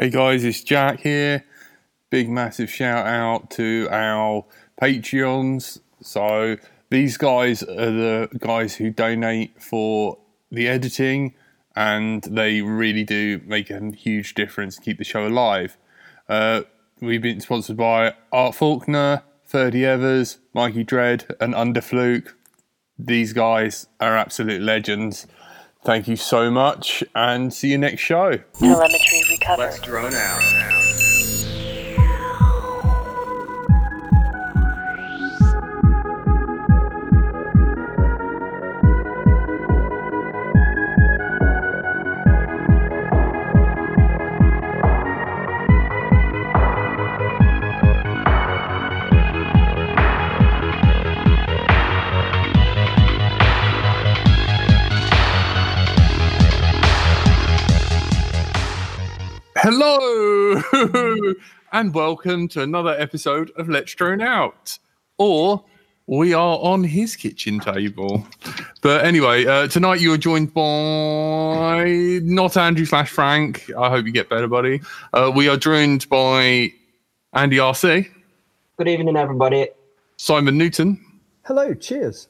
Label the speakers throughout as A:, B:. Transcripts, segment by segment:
A: Hey guys, it's Jack here. Big massive shout out to our Patreons. So, these guys are the guys who donate for the editing and they really do make a huge difference to keep the show alive. Uh, we've been sponsored by Art Faulkner, 30 Evers, Mikey Dread, and Underfluke. These guys are absolute legends. Thank you so much and see you next show.
B: Telemetry recovered.
C: Let's drone out.
A: Hello and welcome to another episode of Let's Drone Out. Or we are on his kitchen table. But anyway, uh, tonight you are joined by not Andrew slash Frank. I hope you get better, buddy. Uh, we are joined by Andy RC,
D: Good evening, everybody.
A: Simon Newton.
E: Hello, cheers.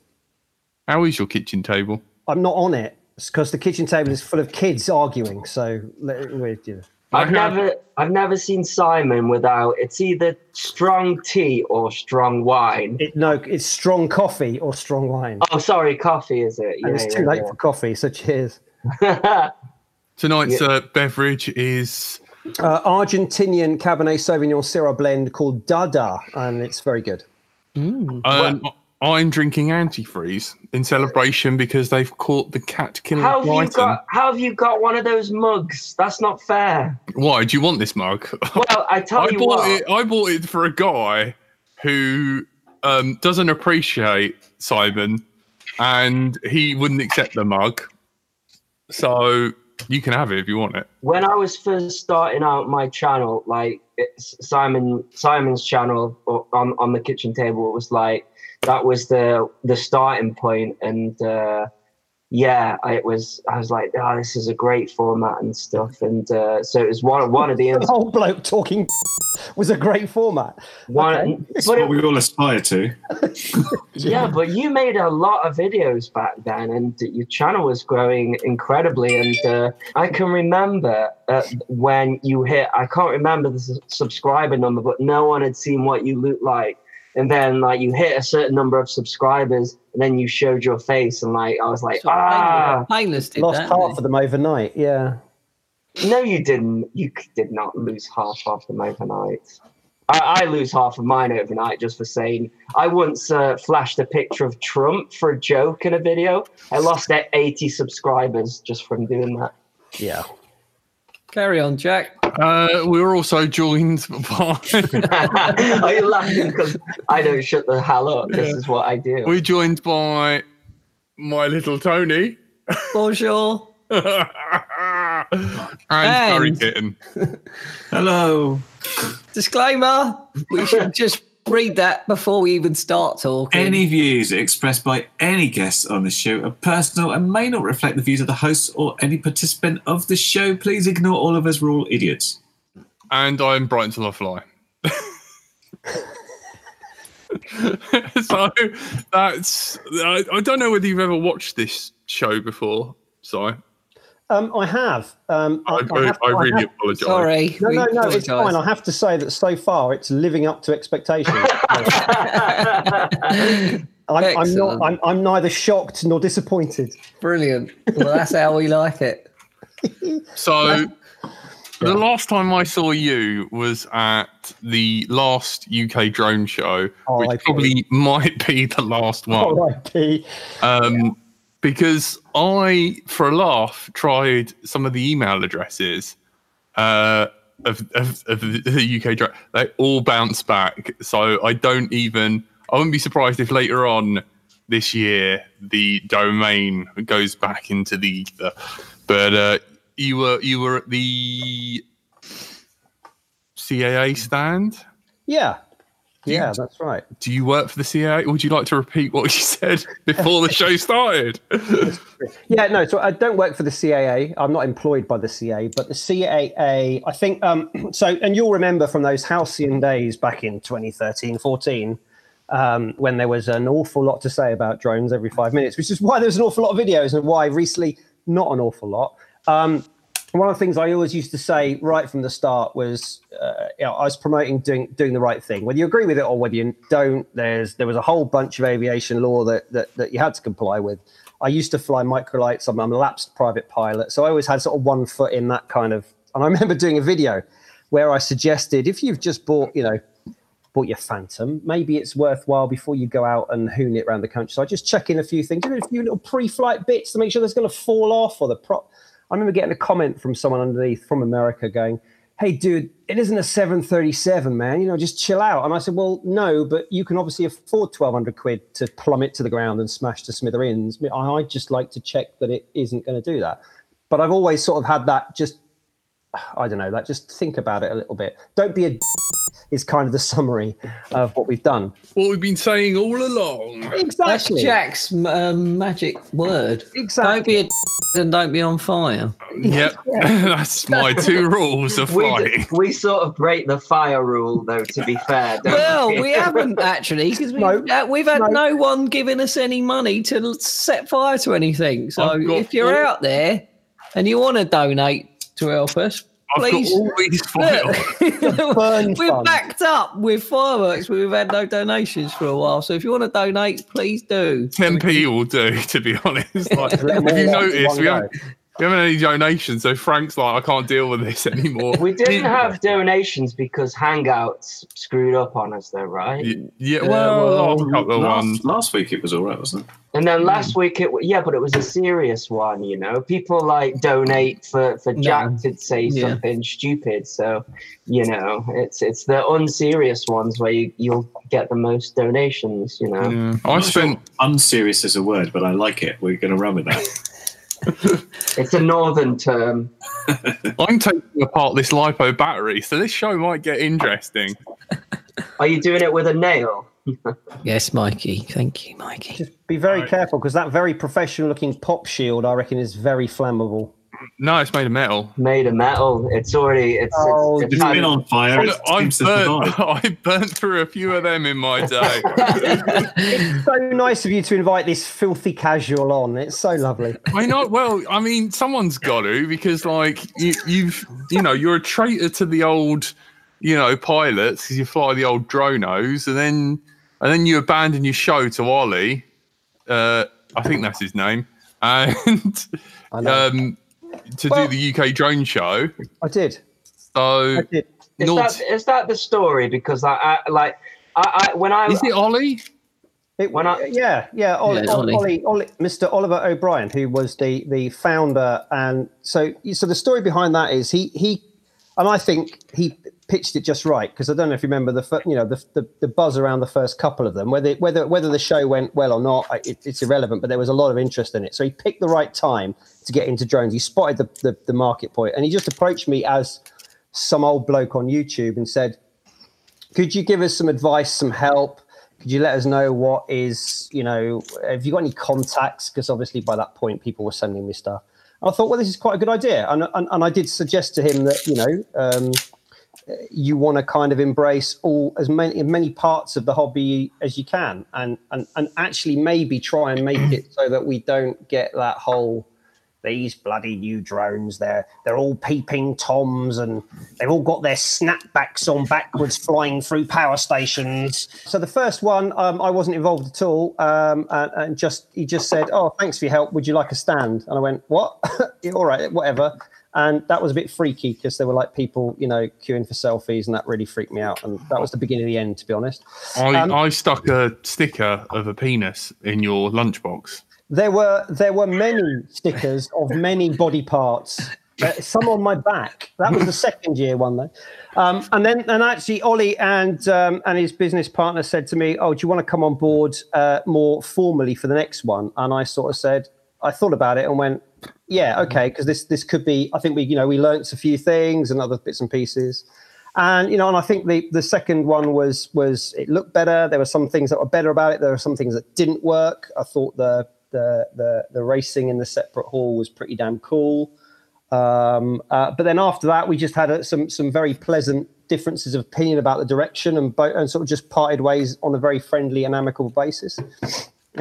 A: How is your kitchen table?
E: I'm not on it because the kitchen table is full of kids arguing. So let- we're, you know.
D: I've never, I've never seen Simon without. It's either strong tea or strong wine.
E: it, no, it's strong coffee or strong wine,
D: Oh, sorry, coffee is it?
E: and it's too late for coffee. So cheers.
D: yeah.
A: Tonight's uh, beverage is
E: Uh, Argentinian Cabernet Sauvignon Syrah blend called Dada, and it's very good.
A: um, I'm drinking antifreeze in celebration because they've caught the cat killer
D: how have you got? How have you got one of those mugs? That's not fair.
A: Why do you want this mug?
D: Well, I tell
A: I
D: you
A: bought
D: what.
A: it. I bought it for a guy who um, doesn't appreciate Simon, and he wouldn't accept the mug. So you can have it if you want it.
D: when I was first starting out my channel, like Simon Simon's channel on on the kitchen table, it was like that was the the starting point, and uh, yeah, I, it was. I was like, oh, this is a great format and stuff, and uh, so it was one one of the
E: The whole bloke talking was a great format.
D: one.
E: Okay.
F: It's what
D: it-
F: we all aspire to.
D: yeah, but you made a lot of videos back then, and your channel was growing incredibly. And uh, I can remember uh, when you hit, I can't remember the subscriber number, but no one had seen what you looked like. And then, like, you hit a certain number of subscribers, and then you showed your face, and like, I was like,
G: Sort of
D: ah,
G: painless, painless did
E: Lost
G: that,
E: half of them overnight. Yeah.
D: no, you didn't. You did not lose half of them overnight. I, I lose half of mine overnight just for saying I once uh, flashed a picture of Trump for a joke in a video. I lost e- 80 subscribers just from doing that.
E: Yeah.
G: He? Carry on, Jack.
A: Uh, we're also joined by
D: Are you laughing because I don't shut the hell up? This is what I do.
A: we're joined by my little Tony
G: Bonjour.
A: and Harry
G: And-
A: Kitten.
F: Hello.
G: Disclaimer: We should just read that before we even start talking.
F: Any views expressed by any guests on the show are personal and may not reflect the views of the hosts or any participant of the show. Please ignore all of us. We're all idiots.
A: and I'm Brighton to the Fly. so that's I, I don't know whether you've ever watched this show before. So
E: Um, I have. Um,
A: I, I,
E: have-
A: I really
E: have-
A: apologise.
G: Sorry.
E: No, no, no. It's fine. I have to say that so far it's living up to expectations. I'm, I'm not.
G: Excellent.
E: I'm, I'm neither shocked nor disappointed.
G: Brilliant. Well, that's how we like it.
A: So the last time I saw you was at the last UK drone show,
E: Oh, I
A: which probably might be the last one.
E: R.I.P.
A: Um, because I, for a laugh, tried some of the email addresses uh, of, of, of the UK drone. They all bounce back. So I don't even, I wouldn't be surprised if later on this year the domain goes back into the ether. But uh, you were you were at the CAA stand.
E: Yeah, Yeah, that's right.
A: Do you work for the CIA? Would you like to repeat what you said before the show started?
E: Yeah, no. So I don't work for the CAA. I'm not employed by the CAA, but the CAA. I think um, so. And you'll remember from those halcyon days back in 2013, 14, um, when there was an awful lot to say about drones every five minutes, which is why there's an awful lot of videos and why recently not an awful lot. Um, one of the things I always used to say right from the start was, uh, you know, I was promoting doing doing the right thing. Whether you agree with it or whether you don't, there's there was a whole bunch of aviation law that that, that you had to comply with. I used to fly microlights. I'm, I'm a lapsed private pilot, so I always had sort of one foot in that kind of. And I remember doing a video where I suggested if you've just bought, you know, bought your Phantom, maybe it's worthwhile before you go out and hoon it around the country. So I just check in a few things, a few little pre-flight bits to make sure there's going to fall off or the prop. I remember getting a comment from someone underneath from America going, "Hey, dude, it isn't a 737, man. You know, just chill out." And I said, "Well, no, but you can obviously afford 1,200 quid to plummet to the ground and smash to smithereens. I I just like to check that it isn't going to do that." But I've always sort of had that just, I don't know, that just think about it a little bit. Don't be a is kind of the summary of what we've done.
A: what we've been saying all along.
G: That's Jack's um, magic word.
E: Exactly.
G: Don't be a and don't be on fire.
A: Yep, that's my two rules of
D: We,
A: flying.
D: we sort of break the fire rule, though. To be fair, don't
G: Well, we haven't actually because we,
E: No.
G: uh, we've had
E: No.
G: no. one giving us any money to set fire to anything. So if you're
A: all-
G: out there and you want to donate to help us,
A: I've got
G: please.
A: all these files.
E: Burn
G: We're
E: fun.
G: backed up with fireworks. We've had no donations for a while. So if you want to donate, please do.
A: 10p will do, to be honest. Like,
E: A
A: if you
E: more
A: notice, we haven't, we haven't had any donations, so Frank's like, I can't deal with this anymore.
D: We didn't have donations because Hangouts screwed up on us, though, right?
A: Yeah,
G: Yeah,
A: well,
G: well,
A: last
F: last,
A: ones.
F: last week it was all right, wasn't it?
D: And then hmm. last week, it w- yeah, but it was a serious one. You know, people like donate for for
G: No.
D: Jack to say
G: Yeah.
D: something stupid. So, you know, it's it's the unserious ones where you you'll get the most donations. You know,
A: Yeah. I
F: I'm not sure
A: spent
F: unserious is a word, but I like it. We're going to run with that.
D: it's a northern term.
A: I'm taking apart this lipo battery, so this show might get interesting.
D: Are you doing it with a nail?
G: Yes, Mikey. Thank you, Mikey.
E: Just be very
A: Right.
E: careful because that very professional looking pop shield, I reckon, is very flammable.
A: No, it's made of metal.
D: Made of metal. It's already it's
E: Oh,
D: it's,
F: It's
D: it's
F: been on fire. It
A: I
F: seems
A: burnt. I burnt through a few of them in my day.
E: It's so nice of you to invite this filthy casual on. It's so lovely.
A: I know. Well, I mean, someone's got to because, like, you, you've, you know, you're a traitor to the old, you know, pilots because you fly the old dronos, and then, and then you abandon your show to Ollie. Uh, I think that's his name, and
E: I know.
A: um, to
E: Well-
A: do the UK drone show.
E: I did.
A: So,
E: I did.
D: is
A: Naught-
D: that is that the story? Because I, I like I, I when I
A: is it Ollie?
E: It,
D: When I-
E: yeah, yeah, Ollie,
G: Yeah, Ollie.
E: Ollie, Ollie, Mr. Oliver O'Brien, who was the the founder, and so so the story behind that is he he, and I think he pitched it just right because I don't know if you remember the you know the, the the buzz around the first couple of them whether whether whether the show went well or not it, it's irrelevant but there was a lot of interest in it so he picked the right time to get into drones he spotted the the, the market point and he just approached me as some old bloke on YouTube and said could you give us some advice, some help? Could you let us know what is, you know, have you got any contacts? Because obviously by that point, people were sending me stuff. I thought, well, this is quite a good idea. And, and, and I did suggest to him that, you know, um, you want to kind of embrace all as many many parts of the hobby as you can and, and and actually maybe try and make it so that we don't get that whole these bloody new drones they're they're all peeping toms and they've all got their snapbacks on backwards flying through power stations. So the first one um, i wasn't involved at all um, and, and just he just said oh thanks for your help. Would you like a stand? And i went what? All right whatever and that was a bit freaky because there were like people you know queuing for selfies and that really freaked me out and that was the beginning of the end to be honest
A: I,
E: Um,
A: I stuck a sticker of a penis in your lunchbox.
E: There were there were many stickers of many body parts. Uh, some on my back. That was the second year one though. Um, and then and actually Ollie and um, and his business partner said to me, "Oh, do you want to come on board uh, more formally for the next one?" And I sort of said, I thought about it and went, "Yeah, okay," because this this could be. I think we you know we learnt a few things and other bits and pieces. And you know, and I think the the second one was was it looked better. There were some things that were better about it. There were some things that didn't work. I thought the the the, the racing in the separate hall was pretty damn cool. Um, uh, but then after that, we just had uh, some some very pleasant differences of opinion about the direction, and, bo- and sort of just parted ways on a very friendly and amicable basis.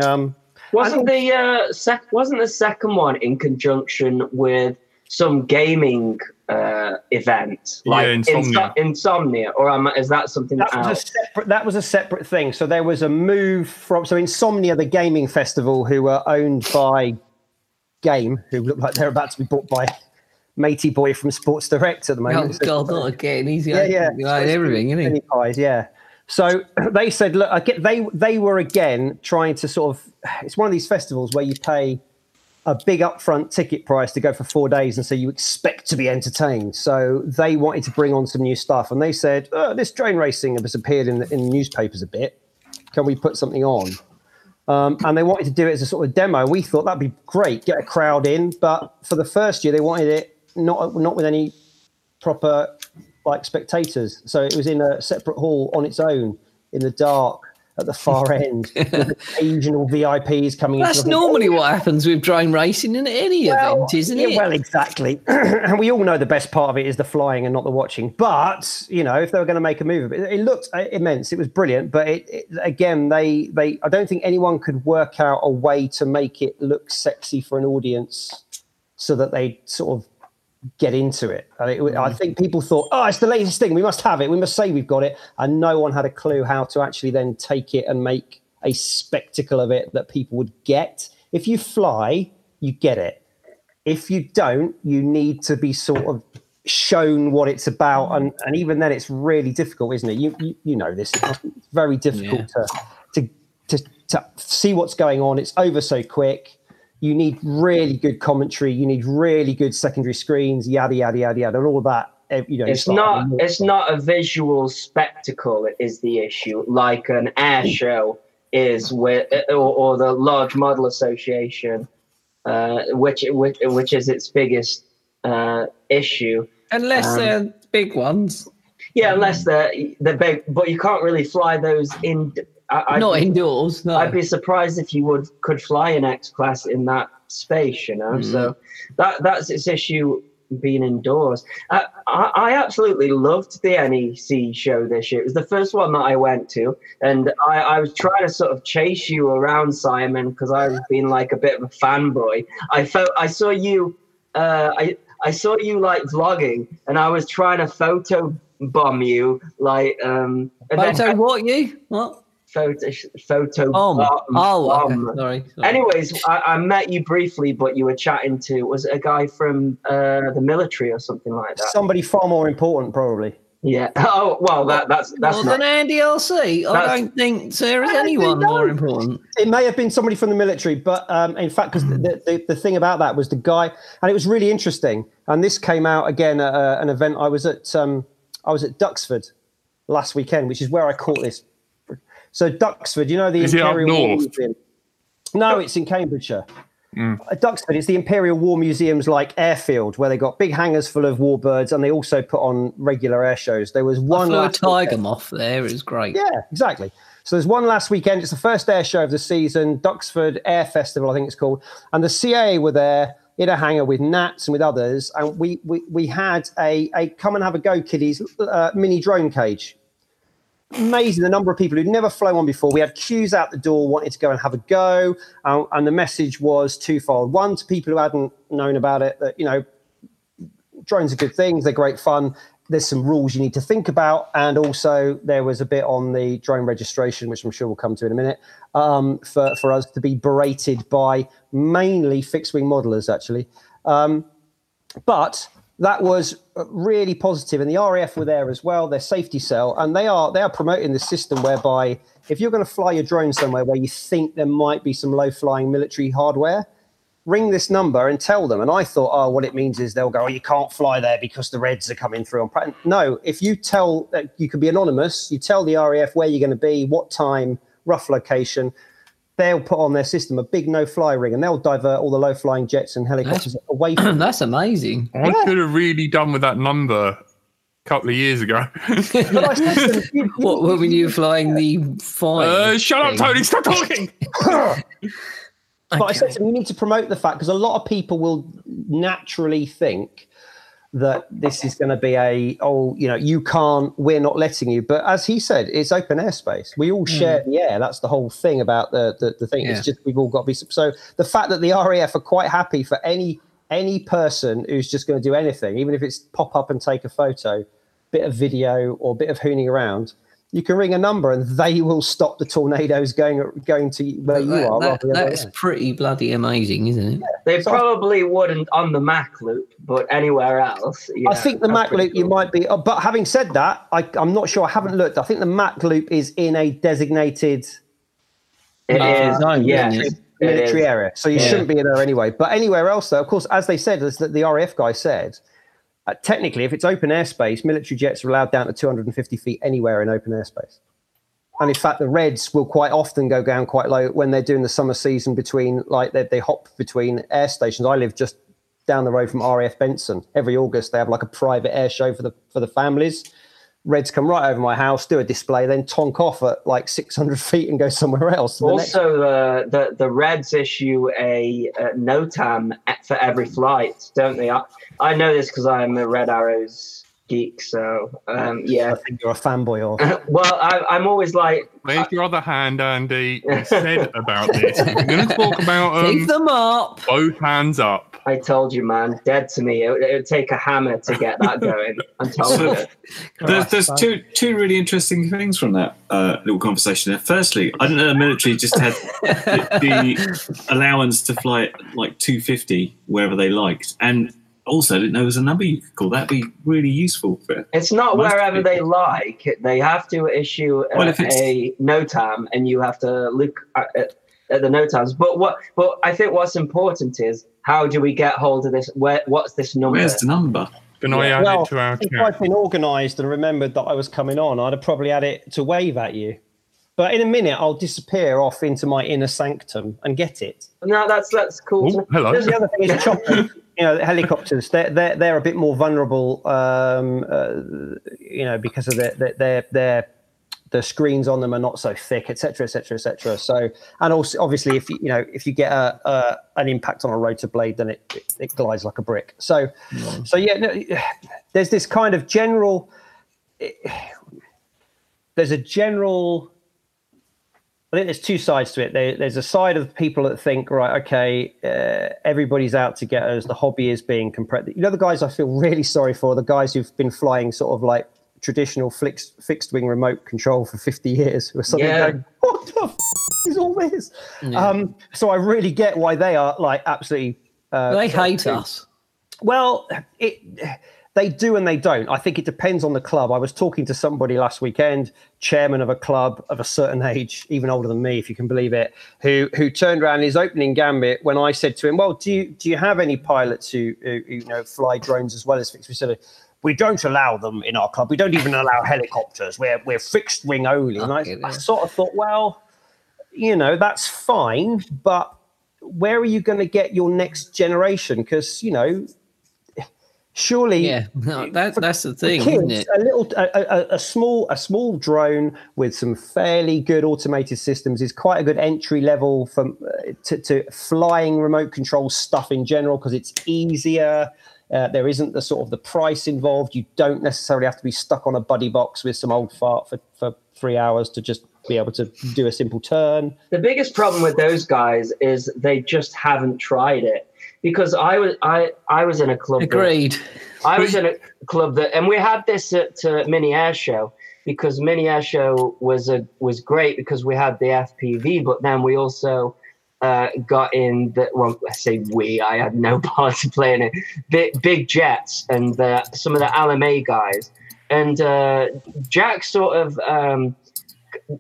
E: Um,
D: Wasn't the uh, sec- wasn't the second one in conjunction with some gaming uh, event
A: Yeah,
D: like
A: Insomnia.
D: Insomnia, or am, is that something
E: that was a separate. That was a separate thing. So there was a move from so Insomnia, the gaming festival, who were owned by Game, who look like they're about to be bought by Matey Boy from Sports Direct at the
G: Oh
E: moment. So-
G: God, not again. He's
E: yeah, yeah,
G: behind everything, isn't he?
E: Pies, yeah. So they said, look, I get, they they were again trying to sort of. It's one of these festivals where you pay a big upfront ticket price to go for four days, and so you expect to be entertained. So they wanted to bring on some new stuff, and they said, oh, this drone racing has appeared in the, in the newspapers a bit. Can we put something on? Um, and they wanted to do it as a sort of demo. We thought that'd be great, get a crowd in. But for the first year, they wanted it not not with any proper like spectators. So it was in a separate hall on its own in the dark at the far end with occasional VIPs coming in. That's
G: normally what happens with drone racing in any event, isn't
E: yeah,
G: it?
E: Well, exactly. and we all know the best part of it is the flying and not the watching. But you know, if they were going to make a move of it, it looked uh, immense. It was brilliant. But it, it, again, they they I don't think anyone could work out a way to make it look sexy for an audience so that they sort of get into it. I
G: Mm.
E: think people thought, oh, it's the latest thing. We must have it. We must say we've got it. And no one had a clue how to actually then take it and make a spectacle of it that people would get. If you fly, you get it. If you don't, you need to be sort of shown what it's about. And, and even then, it's really difficult, isn't it? You, you, you know this. It's very difficult to, to, to, to see what's going on. It's over so quick you need really good commentary you need really good secondary screens yada yada yada yada and all that eh, you know
D: It's not. It's not a visual spectacle. Is the issue like an air show is with, or, or the Large Model Association, uh, which which which is its biggest uh, issue.
G: Unless
D: Um,
G: they're big ones,
D: Yeah, unless they're they're big, but you can't really fly those in. I,
G: not
D: be-
G: indoors. No.
D: I'd be surprised if you would could fly an X class in that space, you know. So that that's its issue being indoors. Uh, I, I absolutely loved the NEC show this year. It was the first one that I went to, and I, I was trying to sort of chase you around, Simon, because I was being like a bit of a fanboy. I felt I saw you. Uh, I I saw you like vlogging, and I was trying to photo bomb you, like um. then-
G: Photo what you? What?
D: Photo photo
G: Oh,
D: bomb,
G: oh, okay. sorry. sorry.
D: Anyways, I, I met you briefly, but you were chatting to was it a guy from uh, the military or something like that.
E: somebody far more important probably
D: Yeah. Oh well, that that's that's
G: More
D: not.
G: than Andy RC. I
D: That's-
G: don't think there is
E: I don't
G: anyone
E: think
G: more
E: no.
G: important.
E: it may have been somebody from the military, but um, in fact, because the, the, the thing about that was the guy, and it was really interesting. And this came out again at uh, an event I was at. Um, I was at Duxford last weekend, which is where I caught this. So Duxford, you know the
A: Is
E: Imperial War? Museum. No, it's in Cambridgeshire. At Duxford, it's the Imperial War Museum's like airfield where they got big hangars full of warbirds, and they also put on regular air shows. There was
G: I
E: one
G: flew a tiger
E: weekend-
G: moth there. It was great.
E: yeah, exactly. So there's one last weekend. It's the first air show of the season, Duxford Air Festival, I think it's called. And the CA were there in a hangar with Nats and with others. And we we, we had a, a come and have a go, kiddies, uh, mini drone cage. Amazing the number of people who'd never flown one before. We had queues out the door wanting to go and have a go. Um, and the message was twofold. One, to people who hadn't known about it, that, you know, drones are good things, they're great fun. There's some rules you need to think about. And also, there was a bit on the drone registration, which I'm sure we'll come to in a minute, um, for, for us to be berated by mainly fixed wing modelers, actually. Um, but that was really positive, and the RAF were there as well. Their safety cell, and they are they are promoting the system whereby if you're going to fly your drone somewhere where you think there might be some low flying military hardware, ring this number and tell them. And I thought, oh, what it means is they'll go, oh, you can't fly there because the Reds are coming through. On pra-" no, if you tell, uh, you can be anonymous. You tell the RAF where you're going to be, what time, rough location. They'll put on their system a big no-fly ring, and they'll divert all the low-flying jets and helicopters away from.
G: That's amazing.
A: I could have really done with that number a couple of years ago.
E: But I said to them, you- you-
G: What when you were flying the fine?
A: uh, shut up. Tony! Stop talking.
E: But I said
G: Okay.
E: to them, you need to promote the fact because a lot of people will naturally think that oh, this is going to be a oh you know you can't we're not letting you. But as he said it's open airspace. We all hmm. share the air. That's the whole thing about the the, the thing.
G: Yeah.
E: it's just we've all got to be so the fact that the RAF are quite happy for any any person who's just going to do anything even if it's pop up and take a photo bit of video or bit of hooning around you can ring a number and they will stop the tornadoes going going to where you
G: That-
E: are
G: that-
E: rather than the other
G: that's
E: way.
G: pretty bloody amazing, isn't it?
D: They
E: So-
D: probably wouldn't on the Mach loop, but anywhere else. Yeah,
E: I think the Mach
D: pretty
E: loop you might be, oh, but having said that, I, I'm not sure. I haven't looked. I think the Mach loop is in a designated
D: It
G: Uh,
D: is,
G: zone,
D: yes,
G: isn't it?
D: it
E: military area, so you
D: Yeah.
E: shouldn't be in there anyway. But anywhere else, though, of course, as they said, as the, the RAF guy said, uh, technically, if it's open airspace, military jets are allowed down to 250 feet anywhere in open airspace. And in fact, the Reds will quite often go down quite low when they're doing the summer season between, like, they, they hop between air stations. I live just down the road from RAF Benson. Every August, they have like a private air show for the for the families. Reds come right over my house, do a display, then tonk off at like 600 feet and go somewhere else. The next-
D: Also, uh, the the Reds issue a, uh NOTAM for every flight, don't they? I, I know this because I'm a Red Arrows geek. So um,
E: I
D: yeah.
E: think you're a fanboy of.
D: well, I, I'm always like,
A: Where's your other hand, Andy? We said about this. We're going to talk about
G: Keep
A: um,
G: them up.
A: both hands up.
D: I told you, man, dead to me. It, would- it would take a hammer to get that going. I'm telling you.
F: There's, there's two two really interesting things from that uh, little conversation there. Firstly, I didn't know the military just had the, the allowance to fly at like 250 wherever they liked, and also I didn't know there was a number you could call. That'd be really useful for.
D: It's not wherever
F: people.
D: they like. They have to issue a,
F: Well, if it's-
D: a NOTAM, and you have to look at, at, at the NOTAMs. But what? But I think what's important is how do we get hold of this? Where? What's this number?
F: Where's the number?
A: Can I add
E: Well,
A: it to our chat. if?
E: I'd been organised and remembered that I was coming on, I'd have probably had it to wave at you. But in a minute, I'll disappear off into my inner sanctum and get it.
D: no, that's that's cool.
A: Oh, hello.
E: The other thing is choppers. You know, helicopters. They're they're, they're a bit more vulnerable. Um, uh, you know, because of their their their, their the screens on them are not so thick, etc., etc., etc. So, and also obviously, if you you know if you get a, a an impact on a rotor blade, then it, it, it glides like a brick. So, so yeah, no, there's this kind of general. There's a general. I think there's two sides to it. There, there's a side of people that think, right, okay, uh, everybody's out to get us. The hobby is being compressed. You know, the guys I feel really sorry for, the guys who've been flying sort of like traditional fixed, fixed wing remote control for 50 years, who are suddenly
D: Yeah.
E: going, what the f- is all this? Um, so I really get why they are like absolutely. Uh,
G: They hate us.
E: well, it they do and they don't. I think it depends on the club. I was talking to somebody last weekend, chairman of a club of a certain age, even older than me, if you can believe it, who who turned around his opening gambit when I said to him, "Well, do you do you have any pilots who, who, you know fly drones as well as fixed?" Said. We don't allow them in our club. We don't even allow helicopters. We're we're fixed wing only. And I, I sort of thought, well, you know, that's fine, but where are you going to get your next generation? Because you know, surely
G: Yeah, no, that, that's the thing,
E: kids,
G: isn't it?
E: a little, a, a, a small, a small drone with some fairly good automated systems is quite a good entry level from uh, to, to flying remote control stuff in general because it's easier. Uh, there isn't the sort of the price involved. You don't necessarily have to be stuck on a buddy box with some old fart for, for three hours to just be able to do a simple turn.
D: The biggest problem with those guys is they just haven't tried it. Because I was I I was in a club. that-
G: Agreed.
D: I was in a club that, and we had this at uh, Mini Air Show because Mini Air Show was a was great because we had the FPV, but then we also uh, got in the well, I say we, I had no part to play in it. Big, big jets and uh, some of the LMA guys, and uh, Jack sort of um,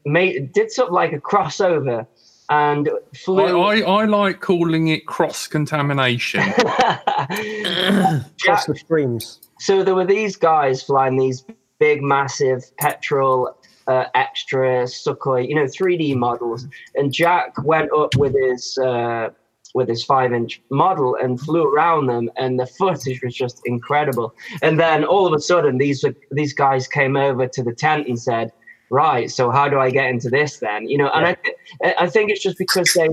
D: made did sort of like a crossover and
A: I,
D: flew.
A: I, I like calling it cross contamination.
E: Across
D: Jack,
E: the streams.
D: so there were these guys flying these big, massive petrol uh, extra Sukhoi, you know, 3D models, and Jack went up with his uh, with his five inch model and flew around them, and the footage was just incredible. And then all of a sudden, these these guys came over to the tent and said, "Right, so how do I get into this then?" You know, and I I think it's just because they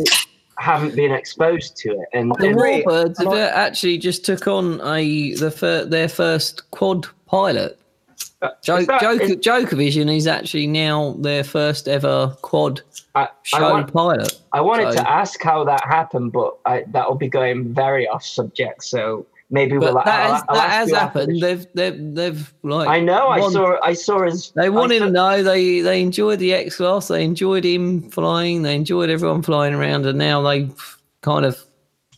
D: haven't been exposed to it. And,
G: The
D: and
G: Warbirds have actually just took on a the fir- their first quad pilot. Jo-
D: that-
G: Joker,
D: is-
G: Jokervision is actually now their first ever quad
D: I, I,
G: show
D: want,
G: pilot.
D: I wanted
G: So-
D: to ask how that happened, but I, that will be going very off subject. So maybe
G: But
D: we'll.
G: that
D: I'll-
G: has,
D: I'll
G: that has happened.
D: the
G: They've they've they've like
D: I know. I saw. I saw his.
G: They wanted
D: saw-
G: to know. They they enjoyed the X class. They enjoyed him flying. They enjoyed everyone flying around, and now they've kind of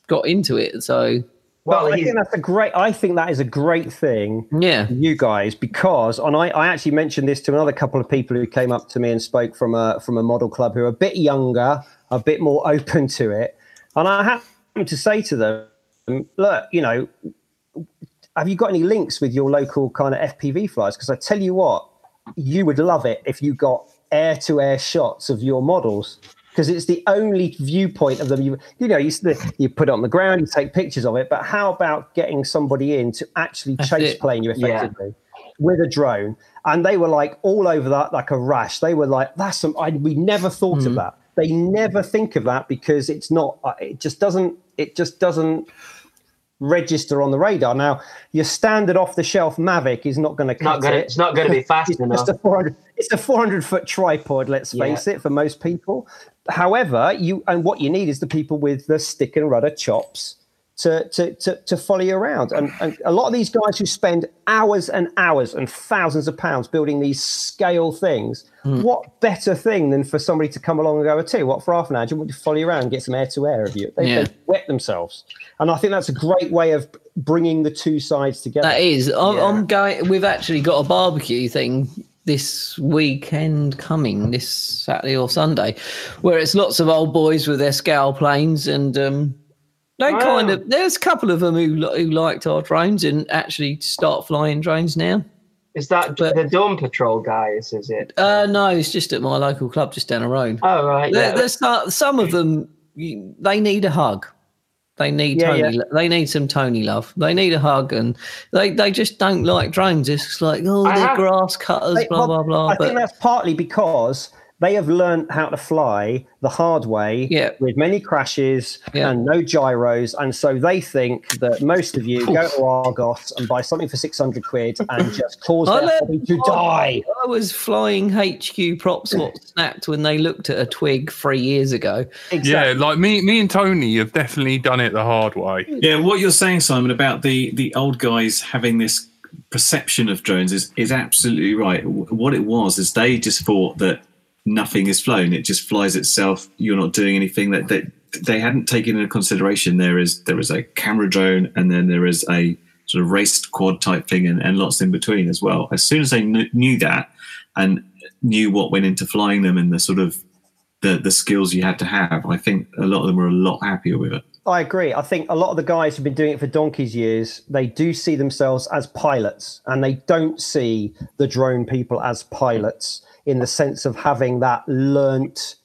G: got into it. So
D: Well,
E: I think that's a great. I think that is a great thing
G: yeah,
E: for you guys because, and I, I actually mentioned this to another couple of people who came up to me and spoke from a from a model club who are a bit younger, a bit more open to it, and I happened to say to them, look, you know, have you got any links with your local kind of FPV flyers? Because I tell you what, you would love it if you got air to air shots of your models. Because it's the only viewpoint of them. You, you know, you, you put it on the ground, you take pictures of it. But how about getting somebody in to actually
G: That's
E: chase
G: it.
E: plane you
D: Yeah.
E: effectively with a drone? And they were like all over that like a rash. They were like, "That's some." I, we never thought
G: Mm.
E: of that. They never think of that because it's not. uh, It just doesn't. It just doesn't register on the radar. Now, your standard off-the-shelf Mavic is not going to cut
D: gonna.
E: it.
D: It's not going to be fast
E: It's
D: enough.
E: a 400. It's a 400 foot tripod. Let's
D: Yeah.
E: face it, for most people. However, you and what you need is the people with the stick and rudder chops to to to, to follow you around. And, and a lot of these guys who spend hours and hours and thousands of pounds building these scale things. What better thing than for somebody to come along and go, I tell you what, for half an hour, do you want to follow you around and get some air to air of you? They,
G: Yeah.
E: they wet themselves. And I think that's a great way of bringing the two sides together.
G: that is. I'm,
D: Yeah.
G: I'm going. We've actually got a barbecue thing this weekend coming this Saturday or Sunday, where it's lots of old boys with their scale planes and. um they
D: Wow.
G: kind of there's a couple of them who, who liked our drones and actually start flying drones now.
D: Is that
G: But-
D: the Dawn Patrol guys? Is it?
G: Uh, no, it's just at my local club just down the road.
D: oh right.
G: There-
D: Yeah.
G: there's some, some of them. They need a hug. They need
E: Yeah,
G: Tony. They need some Tony love. They need a hug, and they, they just don't like drones. It's like oh,
D: I
G: they're
D: have-
G: grass cutters,
E: They-
G: blah blah blah.
E: I
G: but
E: think that's partly because they have learned how to fly the hard way
G: Yeah.
E: with many crashes
G: Yeah.
E: and no gyros. And so they think that most of you go to Argos and buy something for 600 quid and just cause
G: I
E: their
G: let-
E: hobby to die.
G: I was flying HQ props what snapped when they looked at a twig three years ago.
A: Yeah, like me, me and Tony have definitely done it the hard way.
F: Yeah, what you're saying, Simon, about the the old guys having this perception of drones is is absolutely right. What it was is they just thought that nothing is flown; it just flies itself. You're not doing anything. That they, they hadn't taken into consideration there is there is a camera drone, and then there is a sort of race quad type thing, and, and lots in between as well. As soon as they kn- knew that and knew what went into flying them and the sort of the the skills you had to have, I think a lot of them were a lot happier with it.
E: I agree. I think a lot of the guys who've been doing it for donkey's years, they do see themselves as pilots and they don't see the drone people as pilots in the sense of having that learnt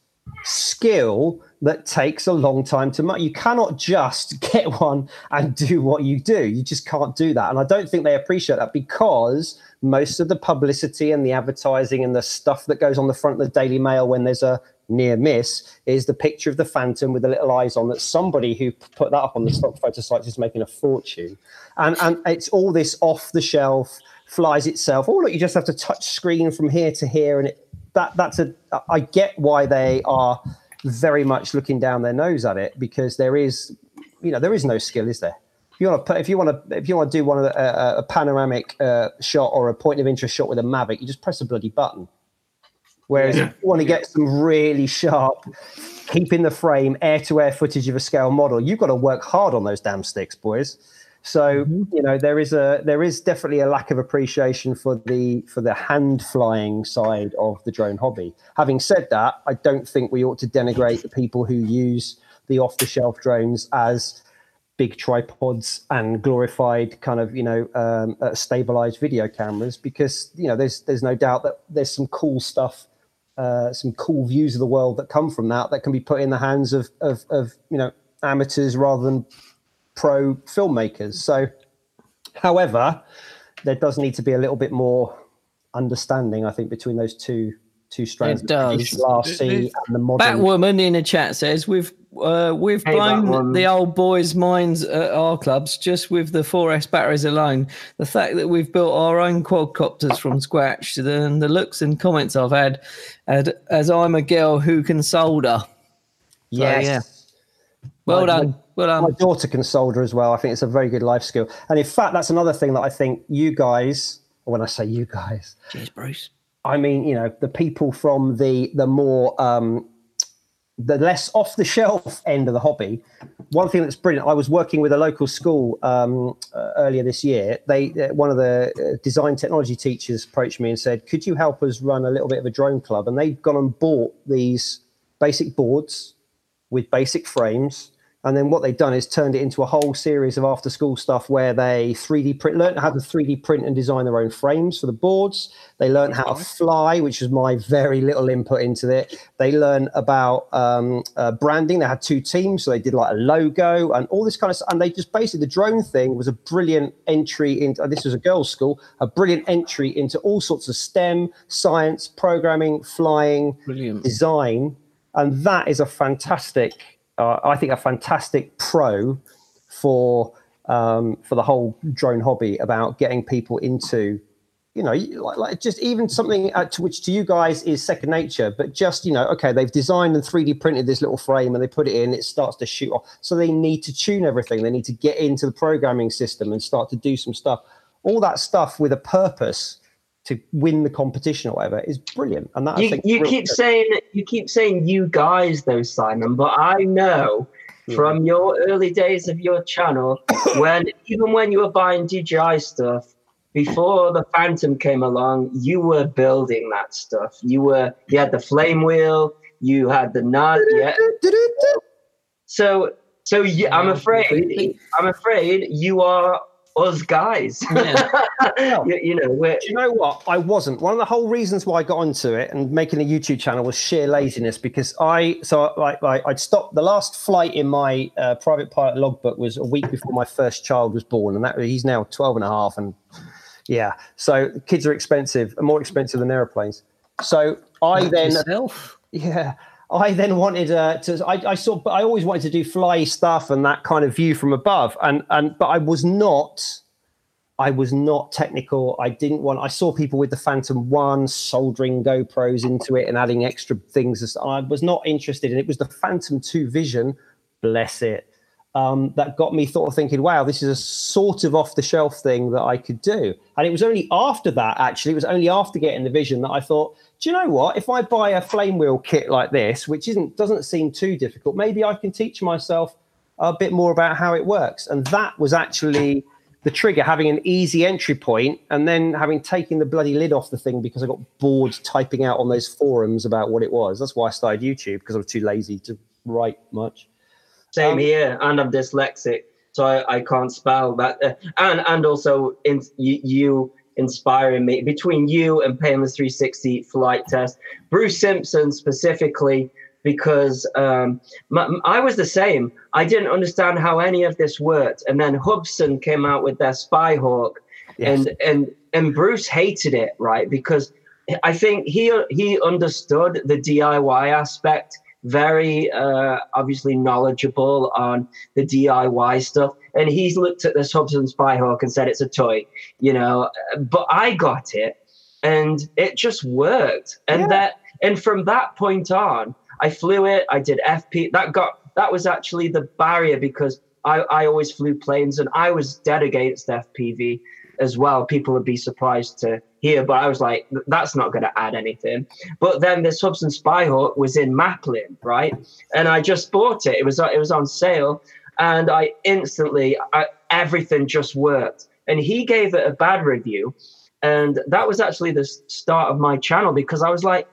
E: skill that takes a long time to. You cannot just get one and do what you do. You just can't do that. And I don't think they appreciate that because most of the publicity and the advertising and the stuff that goes on the front of the Daily Mail when there's a near miss is the picture of the phantom with the little eyes on that somebody who put that up on the stock photo sites is making a fortune and and it's all this off the shelf flies itself oh look you just have to touch screen from here to here and it, that that's a i get why they are very much looking down their nose at it because there is you know there is no skill is there if you want to put if you want to if you want to do one of the, uh, a panoramic uh, shot or a point of interest shot with a mavic you just press a bloody button Whereas
F: Yeah.
E: if you want to get some really sharp, keep in the frame, air to air footage of a scale model, you've got to work hard on those damn sticks, boys. So you know there is a there is definitely a lack of appreciation for the for the hand flying side of the drone hobby. Having said that, I don't think we ought to denigrate the people who use the off the shelf drones as big tripods and glorified kind of you know um, uh, stabilized video cameras because you know there's there's no doubt that there's some cool stuff uh, some cool views of the world that come from that that can be put in the hands of of, of you know amateurs rather than pro filmmakers. So, however, there does need to be a little bit more understanding, I think, between those two two strands.
G: It does.
E: traditional RC and the modern.
G: Batwoman in the chat says we've uh, we've
D: Hey,
G: blown the old boys' minds at our clubs just with the 4S batteries alone. The fact that we've built our own quadcopters from scratch, then the looks and comments I've had, and as I'm a girl who can solder.
E: yes.
G: yeah. Well
E: My-
G: done, well
E: My daughter can solder as well. I think it's a very good life skill. And in fact, that's another thing that I think you guys, when I say you guys,
G: Cheers, Bruce.
E: I mean, you know, the people from the the more um, the less off the shelf end of the hobby. One thing that's brilliant. I was working with a local school um, uh, earlier this year. They uh, one of the uh, design technology teachers approached me and said, "Could you help us run a little bit of a drone club?" And they've gone and bought these basic boards with basic frames. And then what they've done is turned it into a whole series of after school stuff where they 3D print, learned how to 3D print and design their own frames for the boards. They learned how to fly, which was my very little input into it. They learned about um, uh, branding. They had two teams, so they did like a logo and all this kind of stuff. And they just basically, the drone thing was a brilliant entry into, this was a girls' school, a brilliant entry into all sorts of STEM, science, programming, flying,
G: Brilliant.
E: design, and that is a fantastic, uh, I think, a fantastic pro for um, for the whole drone hobby about getting people into, you know, like, like just even something uh, to which to you guys is second nature, but just you know, okay, they've designed and 3D printed this little frame and they put it in, it starts to shoot off. So they need to tune everything. They need to get into the programming system and start to do some stuff. All that stuff with a purpose to win the competition or whatever is brilliant. And that I
D: You,
E: think
D: you keep saying you keep saying you guys though, Simon, but I know hmm. from your early days of your channel when even when you were buying DJI stuff before the Phantom came along, you were building that stuff. You were you had the flame wheel, you had the nut, yeah. So so you, I'm afraid. I'm afraid you are us guys.
G: Yeah.
D: you, you know, we're
E: Do you know what? I wasn't. One of the whole reasons why I got into it and making a YouTube channel was sheer laziness because I so like like I'd stopped the last flight in my uh, private pilot logbook was a week before my first child was born and that he's now 12 and a half and yeah. So kids are expensive, more expensive than airplanes. So I then
G: Yourself.
E: yeah. I then wanted uh, to. I, I saw, but I always wanted to do fly stuff and that kind of view from above. And and but I was not. I was not technical. I didn't want. I saw people with the Phantom One soldering GoPros into it and adding extra things. I was not interested, and it was the Phantom Two Vision, bless it, um, that got me sort of thinking, wow, this is a sort of off the shelf thing that I could do. And it was only after that, actually, it was only after getting the vision that I thought, do you know what? If I buy a flame wheel kit like this, which isn't doesn't seem too difficult, maybe I can teach myself a bit more about how it works. And that was actually the trigger, having an easy entry point, and then having taken the bloody lid off the thing because I got bored typing out on those forums about what it was. That's why I started YouTube because I was too lazy to write much.
D: Same
E: Um,
D: here, and I'm dyslexic, so I, I can't spell that. Uh, and and also, in, you, you inspiring me between you and Painless 360 Flite Test, Bruce Simpson specifically, because um, my, I was the same. I didn't understand how any of this worked, and then Hubsan came out with their Spyhawk,
E: Yes.
D: and and and Bruce hated it, right? Because I think he he understood the DIY aspect, very uh, obviously knowledgeable on the DIY stuff, and he's looked at this Hubsan Spyhawk and said it's a toy, you know. But I got it, and it just worked, and
E: Yeah.
D: that and from that point on, I flew it. I did FP. That got that was actually the barrier because I, I always flew planes and I was dead against FPV as well. People would be surprised to hear, but I was like, that's not going to add anything. But then this Hubsan Spyhawk was in Maplin, right? And I just bought it. It was it was on sale, and I instantly I, everything just worked. And he gave it a bad review, and that was actually the start of my channel because I was like,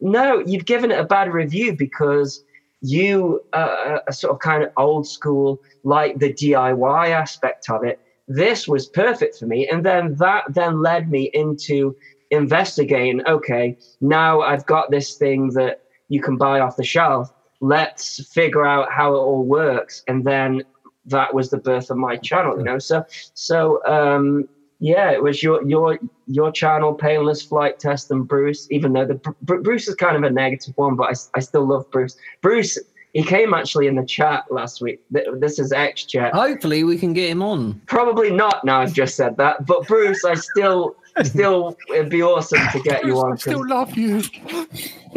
D: no, you've given it a bad review because you uh, are sort of kind of old school, like the DIY aspect of it. This was perfect for me. And then that then led me into investigating okay, now I've got this thing that you can buy off the shelf. Let's figure out how it all works, and then that was the birth of my channel. You know, so so um, yeah, it was your your your channel, Painless Flite Test, and Bruce. Even though the Br- Bruce is kind of a negative one, but I, I still love Bruce. Bruce, he came actually in the chat last week. This is X chat.
G: Hopefully, we can get him on.
D: Probably not. Now I've just said that, but Bruce, I still still it'd be awesome to get you on.
A: I
D: 'cause-
A: still love you.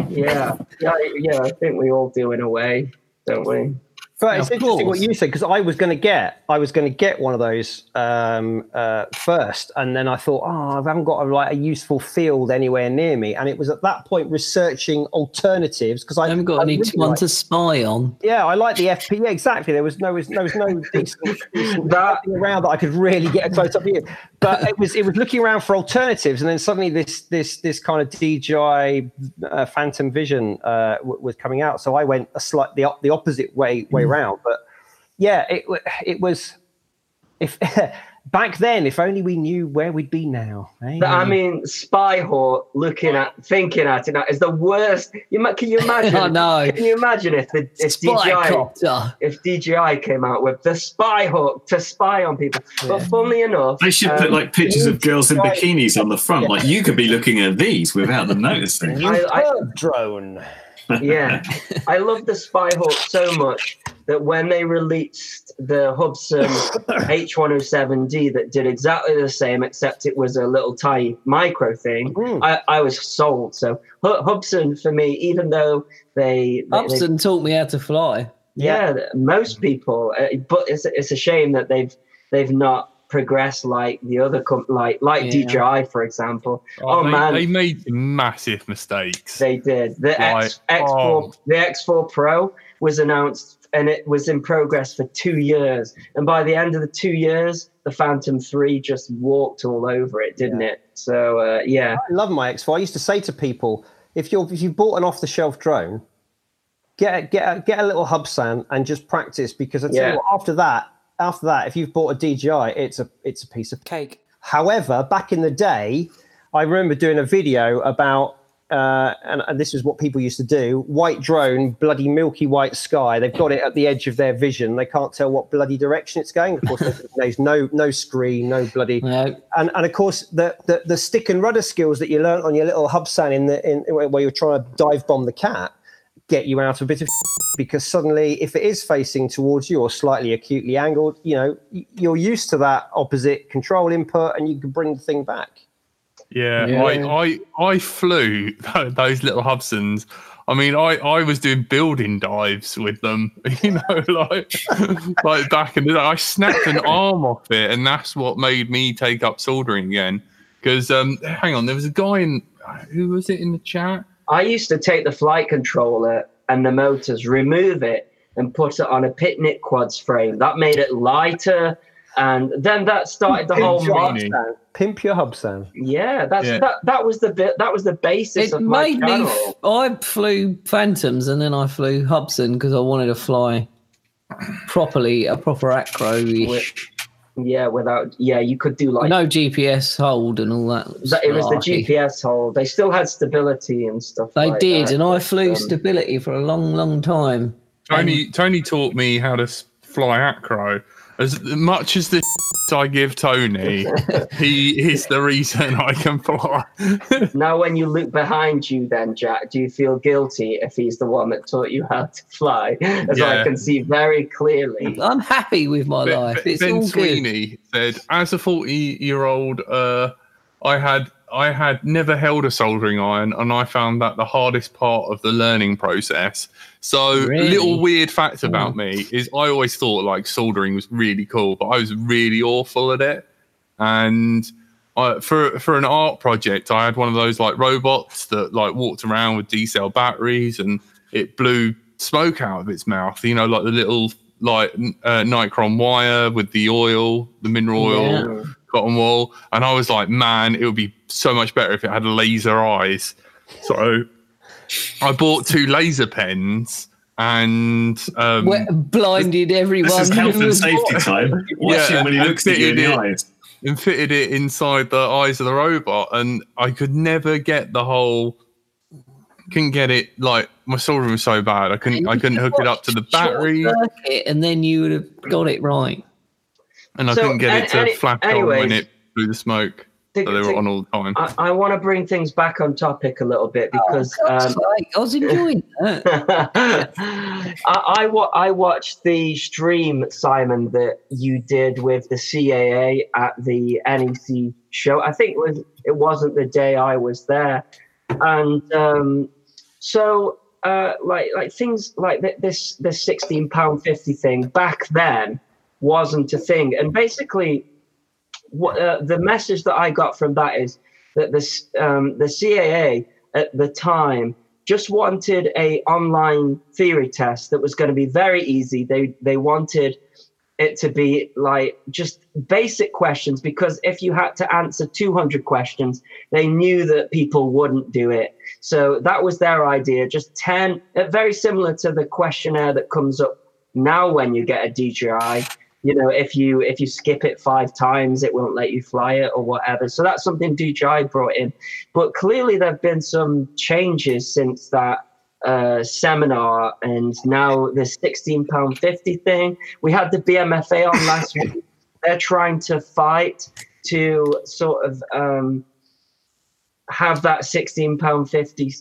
D: yeah, yeah, yeah. I think we all do in a way, don't we?
E: But
G: Yeah,
E: it's
G: of
E: interesting what you said because I was going to get, I was going to get one of those um, uh, first, and then I thought, oh, I haven't got a, like a useful field anywhere near me, and it was at that point researching alternatives because I
G: I haven't got
E: I
G: any
E: really
G: one
E: like-
G: to spy on.
E: Yeah, I like the FP. Yeah, exactly. There was no, there was no decent, decent
D: That-
E: around that I could really get a close up view. But it was, it was looking around for alternatives, and then suddenly this, this, this kind of DJI uh, Phantom Vision uh, w- was coming out. So I went a slight the, the opposite way way round. But yeah, it it was if back then. If only we knew where we'd be now. eh?
D: I mean, Spyhawk looking at, thinking at it now is the worst. You can you imagine?
G: I know.
D: Can you imagine if the if DJI if DJI came out with the Spyhawk to spy on people? But funnily enough,
F: They should
D: um,
F: put like pictures of girls in bikinis on the front. Like you could be looking at these without them noticing.
D: I- I-
E: Bird drone.
D: Yeah, I love the Spyhawk so much that when they released the Hubsan H107D that did exactly the same, except it was a little tiny micro thing,
E: Mm.
D: I, I was sold. So Hu- Hubsan for me, even though they, they, they
G: taught me how to fly.
D: yeah, most people, uh, but it's it's a shame that they've they've not progressed like the other com- like like
G: Yeah.
D: DJI for example. Oh,
A: they,
D: man.
A: they made massive mistakes.
D: They did. The X,
A: Right.
D: X4
A: Oh.
D: the X4 Pro was announced and it was in progress for two years. And by the end of the two years, the Phantom 3 just walked all over it, didn't it? So uh, yeah.
E: I love my X4. I used to say to people, if you're if you bought an off the shelf drone, get a, get a, get a little Hubsan and just practice because I tell
D: Yeah.
E: you what, after that, after that, if you've bought a DJI, it's a it's a piece of
G: Cake.
E: However, back in the day, I remember doing a video about, uh, and, and this is what people used to do: white drone, bloody milky white sky. They've got it at the edge of their vision. They can't tell what bloody direction it's going. Of course, there's- no no screen, no bloody,
G: No.
E: and and of course the the, the stick and rudder skills that you learnt on your little Hubsan in the in where you're trying to dive bomb the cat get you out of a bit of because suddenly if it is facing towards you or slightly acutely angled you know you're used to that opposite control input and you can bring the thing back
A: Yeah,
G: Yeah.
A: I, I I flew those little Hubsans. I mean, I, I was doing building dives with them, you know, like like back in the day. I snapped an arm off it, and that's what made me take up soldering again. Because um, hang on, there was a guy in who was it in the chat?
D: I used to take the flight controller and the motors, remove it, and put it on a picnic quads frame. That made it lighter. And then that started the whole
E: pimp your
D: mod.
A: Hubsan.
E: pimp your Hubsan
D: Yeah, that's
A: Yeah.
D: that. That was the bit. That was the basis
G: It
D: of my
G: made me.
D: channel.
G: F- I flew Phantoms and then I flew Hubsan because I wanted to fly properly, a proper acro-ish.
D: Yeah, without yeah, you could do like
G: no GPS hold and all that.
D: that, it was the. GPS hold. They still had stability and stuff.
G: They
D: like
G: did,
D: that,
G: and I flew
D: um,
G: stability for a long, long time.
A: Tony Tony taught me how to s- fly acro. As much as the I give Tony, he is the reason I can fly.
D: Now, when you look behind you, then Jack, do you feel guilty if he's the one that taught you how to fly? As I can see very clearly.
G: I'm happy with my
A: Ben,
G: life.
A: Ben-
G: It's
A: ben
G: all good.
A: Said, as a 40 year old, uh, I had I had never held a soldering iron, and I found that the hardest part of the learning process. So,
G: Really?
A: little weird fact about me is I always thought like soldering was really cool, but I was really awful at it. And I, for for an art project, I had one of those like robots that like walked around with D cell batteries, and it blew smoke out of its mouth. You know, like the little like uh, nichrome wire with the oil, the mineral oil,
D: Yeah.
A: Cotton wool, and I was like, man, it would be so much better if it had laser eyes. So I bought two laser pens and um,
G: blinded everyone.
F: This is health and
G: was
F: safety time. Watch
A: Yeah,
F: when he looks at you in the
A: fitted it.
F: eyes.
A: and fitted it inside the eyes of the robot, and I could never get the whole couldn't get it. Like my soldering was so bad, I couldn't. I couldn't hook it up to the battery,
G: and then you would have got it right.
A: And I
D: So,
A: couldn't get
D: an-
A: it to
D: any-
A: flash on when it blew the smoke.
D: To-
A: So they
D: to-
A: were on all the time.
D: I, I want to bring things back on topic a little bit because
G: Oh, God's
D: um,
G: sake, I was enjoying that.
D: I, I, wa- I watched the stream, Simon, that you did with the CAA at the NEC show. I think it, was, it wasn't the day I was there. And um, so, uh, like, like things like th- this, this £16.50 thing back then wasn't a thing. And basically, what, uh, the message that I got from that is that this, um, the CAA at the time just wanted a online theory test that was going to be very easy. They they wanted it to be like just basic questions because if you had to answer 200 questions, they knew that people wouldn't do it. So that was their idea. Just 10, uh, very similar to the questionnaire that comes up now when you get a DJI you know if you if you skip it five times it won't let you fly it or whatever. So that's something DJI brought in. But clearly there have been some changes since that uh, seminar and now the 16 pound 50 thing. We had the bmfa on last week. They're trying to fight to sort of um, have that 16 pound 50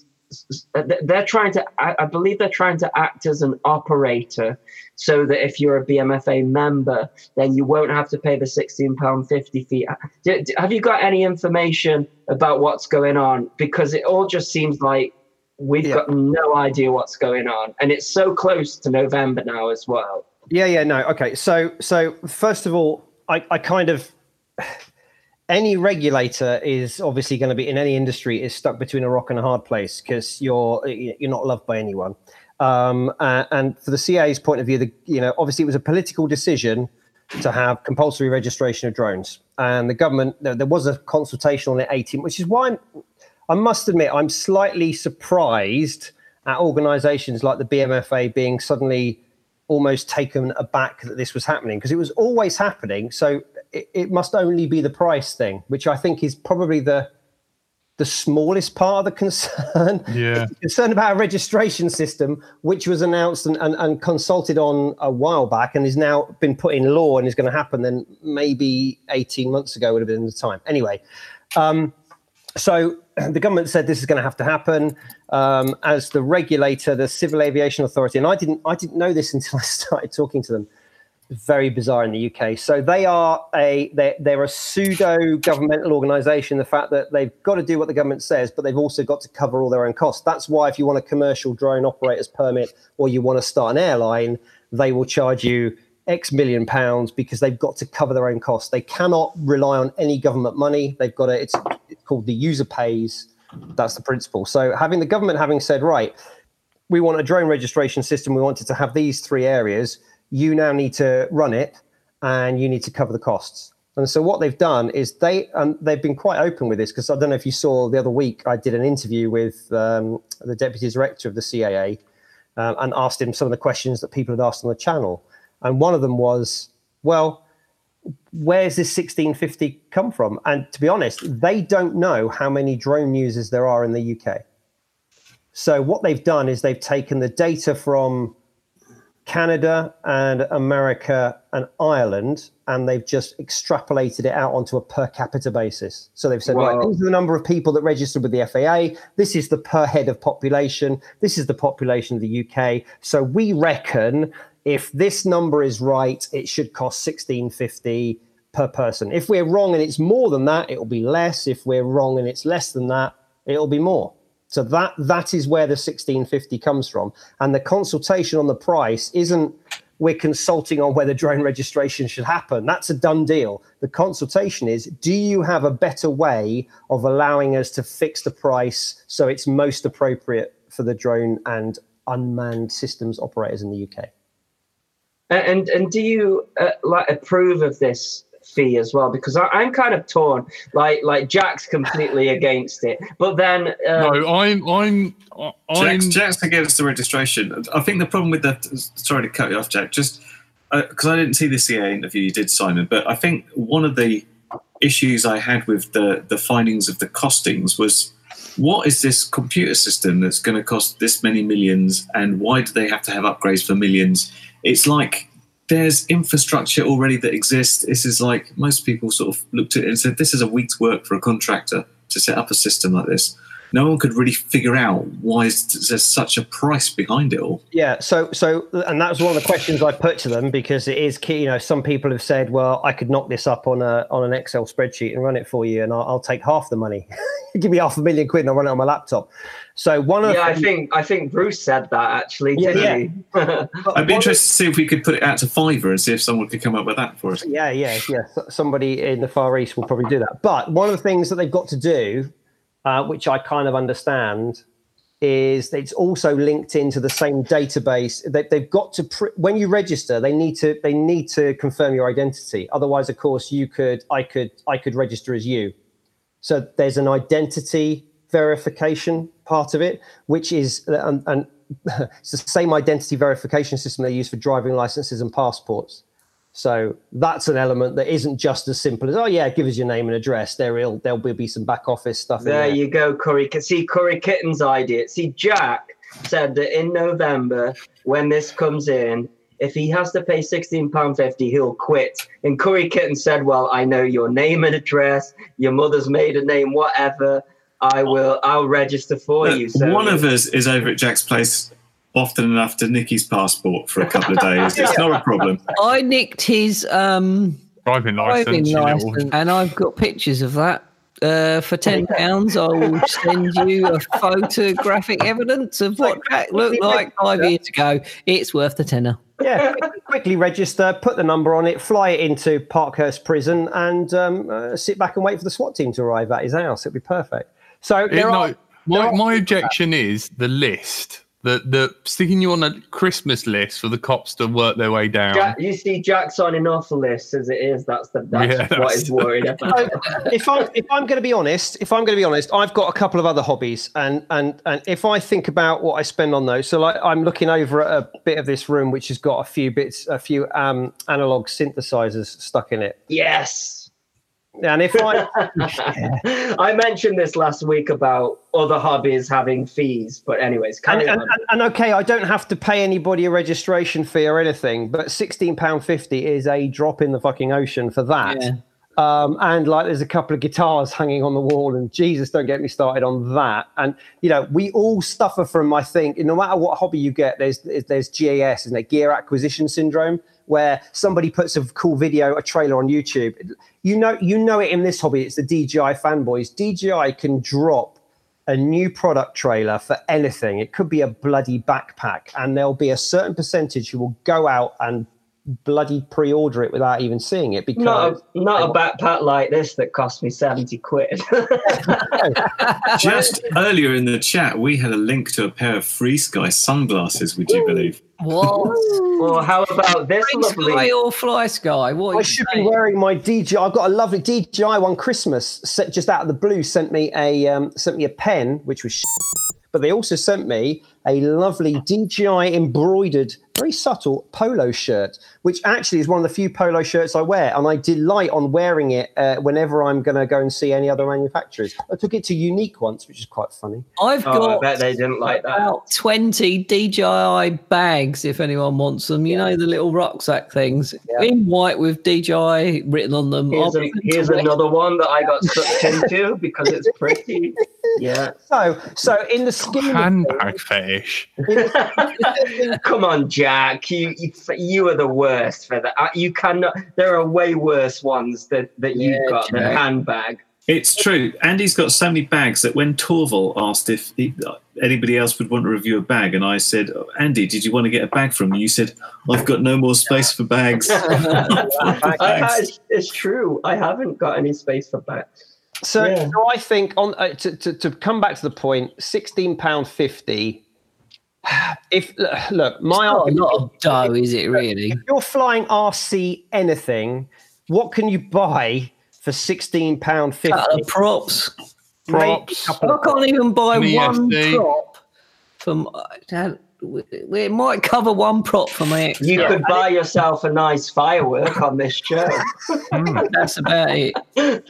D: they're trying to i believe they're trying to act as an operator so that if you're a bmfa member then you won't have to pay the 16 pound 50 fee have you got any information about what's going on because it all just seems like we've
E: Yeah.
D: got no idea what's going on and it's so close to november now as well
E: Yeah, yeah, no. Okay. So so first of all, I, I kind of any regulator is obviously going to be in any industry is stuck between a rock and a hard place because you're you're not loved by anyone. Um, and for the CAA's point of view, the, you know, obviously it was a political decision to have compulsory registration of drones, and the government there, there was a consultation on it 18, which is why I'm, I must admit I'm slightly surprised at organisations like the BMFA being suddenly almost taken aback that this was happening because it was always happening. So it, it must only be the price thing, which I think is probably the the smallest part of the concern.
A: Yeah.
E: concern about a registration system, which was announced and, and, and consulted on a while back and is now been put in law and is going to happen, then maybe 18 months ago would have been the time. Anyway, um, so the government said this is going to have to happen um, as the regulator, the Civil Aviation Authority, and I didn't I didn't know this until I started talking to them. Very bizarre in the UK. So they are a they're, they're a pseudo governmental organisation. The fact that they've got to do what the government says, but they've also got to cover all their own costs. That's why if you want a commercial drone operator's permit or you want to start an airline, they will charge you X million pounds because they've got to cover their own costs. They cannot rely on any government money. They've got to, it's, it's called the user pays. That's the principle. So having the government having said, right, we want a drone registration system, we wanted to have these three areas, you now need to run it and you need to cover the costs. And so what they've done is they and they've been quite open with this because I don't know if you saw the other week I did an interview with um, the deputy director of the CAA um, and asked him some of the questions that people had asked on the channel. And one of them was, well, where's this 1650 come from? And to be honest, they don't know how many drone users there are in the UK. So what they've done is they've taken the data from Canada and America and Ireland, and they've just extrapolated it out onto a per capita basis. So they've said, right, these are the number of people that registered with the FAA. This is the per head of population. This is the population of the UK. So we reckon if this number is right, it should cost sixteen fifty per person. If we're wrong and it's more than that, it will be less. If we're wrong and it's less than that, it'll be more. So that that is where the 1650 comes from. And the consultation on the price isn't we're consulting on whether drone registration should happen. That's a done deal. The consultation is do you have a better way of allowing us to fix the price so it's most appropriate for the drone and unmanned systems operators in the UK?
D: And and do you uh, like approve of this fee as well? Because I, I'm kind of torn. Like like Jack's completely against it, but then uh,
A: No, I'm I'm I'm
F: Jack's, Jack's against the registration. I think the problem with that. Sorry to cut you off, Jack. Just because I didn't see the CAA interview you did, Simon, but I think one of the issues I had with the the findings of the costings was what is this computer system that's going to cost this many millions, and why do they have to have upgrades for millions? It's like there's infrastructure already that exists. This is like most people sort of looked at it and said, this is a week's work for a contractor to set up a system like this. No one could really figure out why is there's such a price behind it all.
E: Yeah, so so and that was one of the questions I put to them because it is key. You know, some people have said, "Well, I could knock this up on a on an Excel spreadsheet and run it for you, and I'll, I'll take half the money. Give me half a million quid, and I'll run it on my laptop." So one of
D: Yeah, I think I think Bruce said that actually,
E: Yeah,
D: didn't
E: yeah.
D: he?
F: I'd be
E: one of-
F: interested to see if we could put it out to Fiverr and see if someone could come up with that for us.
E: Yeah, yeah, yeah. Somebody in the Far East will probably do that. But one of the things that they've got to do, uh, which I kind of understand, is it's also linked into the same database. They, they've got to pr- when you register, they need to they need to confirm your identity. Otherwise, of course, you could I could I could register as you. So there's an identity verification part of it, which is and, and it's the same identity verification system they use for driving licenses and passports. So that's an element that isn't just as simple as oh yeah, give us your name and address. There will there will be some back office stuff. in
D: There
E: there.
D: you go, Curry. See, Curry Kitten's idea. See, Jack said that in November, when this comes in, if he has to pay £16.50, he'll quit. And Curry Kitten said, Well, I know your name and address, your mother's maiden name, whatever. I will, I'll register for you. So
F: One of us is over at Jack's place often enough to nick his passport for a couple of days. It's not a problem.
G: I nicked his um,
A: Driving
G: driving
A: license. you little-
G: license, and I've got pictures of that. Uh, for ten pounds, I will send you a photographic evidence of what Jack looked like five years ago. It's worth the tenner.
E: yeah, quickly register, put the number on it, fly it into Parkhurst Prison, and um, uh, sit back and wait for the SWAT team to arrive at his house. It'd be perfect. So
A: It-
E: there
A: no,
E: are,
A: my,
E: there are-
A: my objection is the list. The, the sticking you on a Christmas list for the cops to work their way down.
D: Jack, you see, Jack signing off the list as it is. That's the that's
A: Yeah,
D: what
A: that's-
D: he's worried about.
E: if I'm if I'm going to be honest, if I'm going to be honest, I've got a couple of other hobbies, and and and if I think about what I spend on those, so like I'm looking over at a bit of this room which has got a few bits, a few um, analog synthesizers stuck in it,
D: yes.
E: And if I
D: I mentioned this last week about other hobbies having fees, but anyways,
E: and, and, and, and okay, I don't have to pay anybody a registration fee or anything, but sixteen pound fifty is a drop in the fucking ocean for that.
G: Yeah.
E: Um, and like there's a couple of guitars hanging on the wall, and Jesus, don't get me started on that. And you know, we all suffer from, I think, no matter what hobby you get, there's there's GAS, isn't it? Gear acquisition syndrome, where somebody puts a cool video, a trailer on YouTube. You know, you know it in this hobby. It's the DJI fanboys. DJI can drop a new product trailer for anything. It could be a bloody backpack, and there'll be a certain percentage who will go out and bloody pre-order it without even seeing it because
D: not a, not a backpack like this that cost me 70 quid.
F: Just earlier in the chat, we had a link to a pair of FrSky sunglasses, would you believe?
G: What?
D: or how about this
G: Green
D: lovely?
G: sky or FlySky? What?
E: I
G: you
E: should be wearing my DJI. I've got a lovely DJI one Christmas set just out of the blue. Sent me a um, sent me a pen, which was, but they also sent me a lovely DJI embroidered, very subtle polo shirt, which actually is one of the few polo shirts I wear, and I delight on wearing it uh, whenever I'm going to go and see any other manufacturers. I took it to Yuneec once, which is quite funny.
G: I've
D: Oh, I
G: got
D: bet they didn't like that.
G: about 20 DJI bags if anyone wants them. You know, the little rucksack things
E: Yeah.
G: in white with DJI written on them.
D: Here's, a,
G: be able to
D: here's another one that I got sucked into because it's pretty. Yeah.
E: So, so in the scheme, of
A: Handbag fetish.
D: Come on, Jack. You, you you are the worst for that. Uh, You cannot. There are way worse ones that that you've
G: Yeah,
D: got than
G: Jack.
D: handbag.
F: It's true. Andy's got so many bags that when Torvol asked if he, anybody else would want to review a bag, and I said, Andy, did you want to get a bag from me? You said, I've got no more space for bags.
D: I, I,
F: Bags.
D: it's, it's true. I haven't got any space for bags.
E: So,
D: Yeah.
E: so I think on uh, to, to, to come back to the point, sixteen pound fifty. If look, my
G: Not a
E: argument,
G: lot of dough, is it really?
E: if you're flying RC anything, what can you buy for sixteen pound fifty?
G: Couple of props.
A: Props.
G: I can't even buy
A: An
G: one prop from. Uh, it might cover one prop for my ex.
D: You could buy yourself a nice firework on this show.
G: Hmm, that's about it.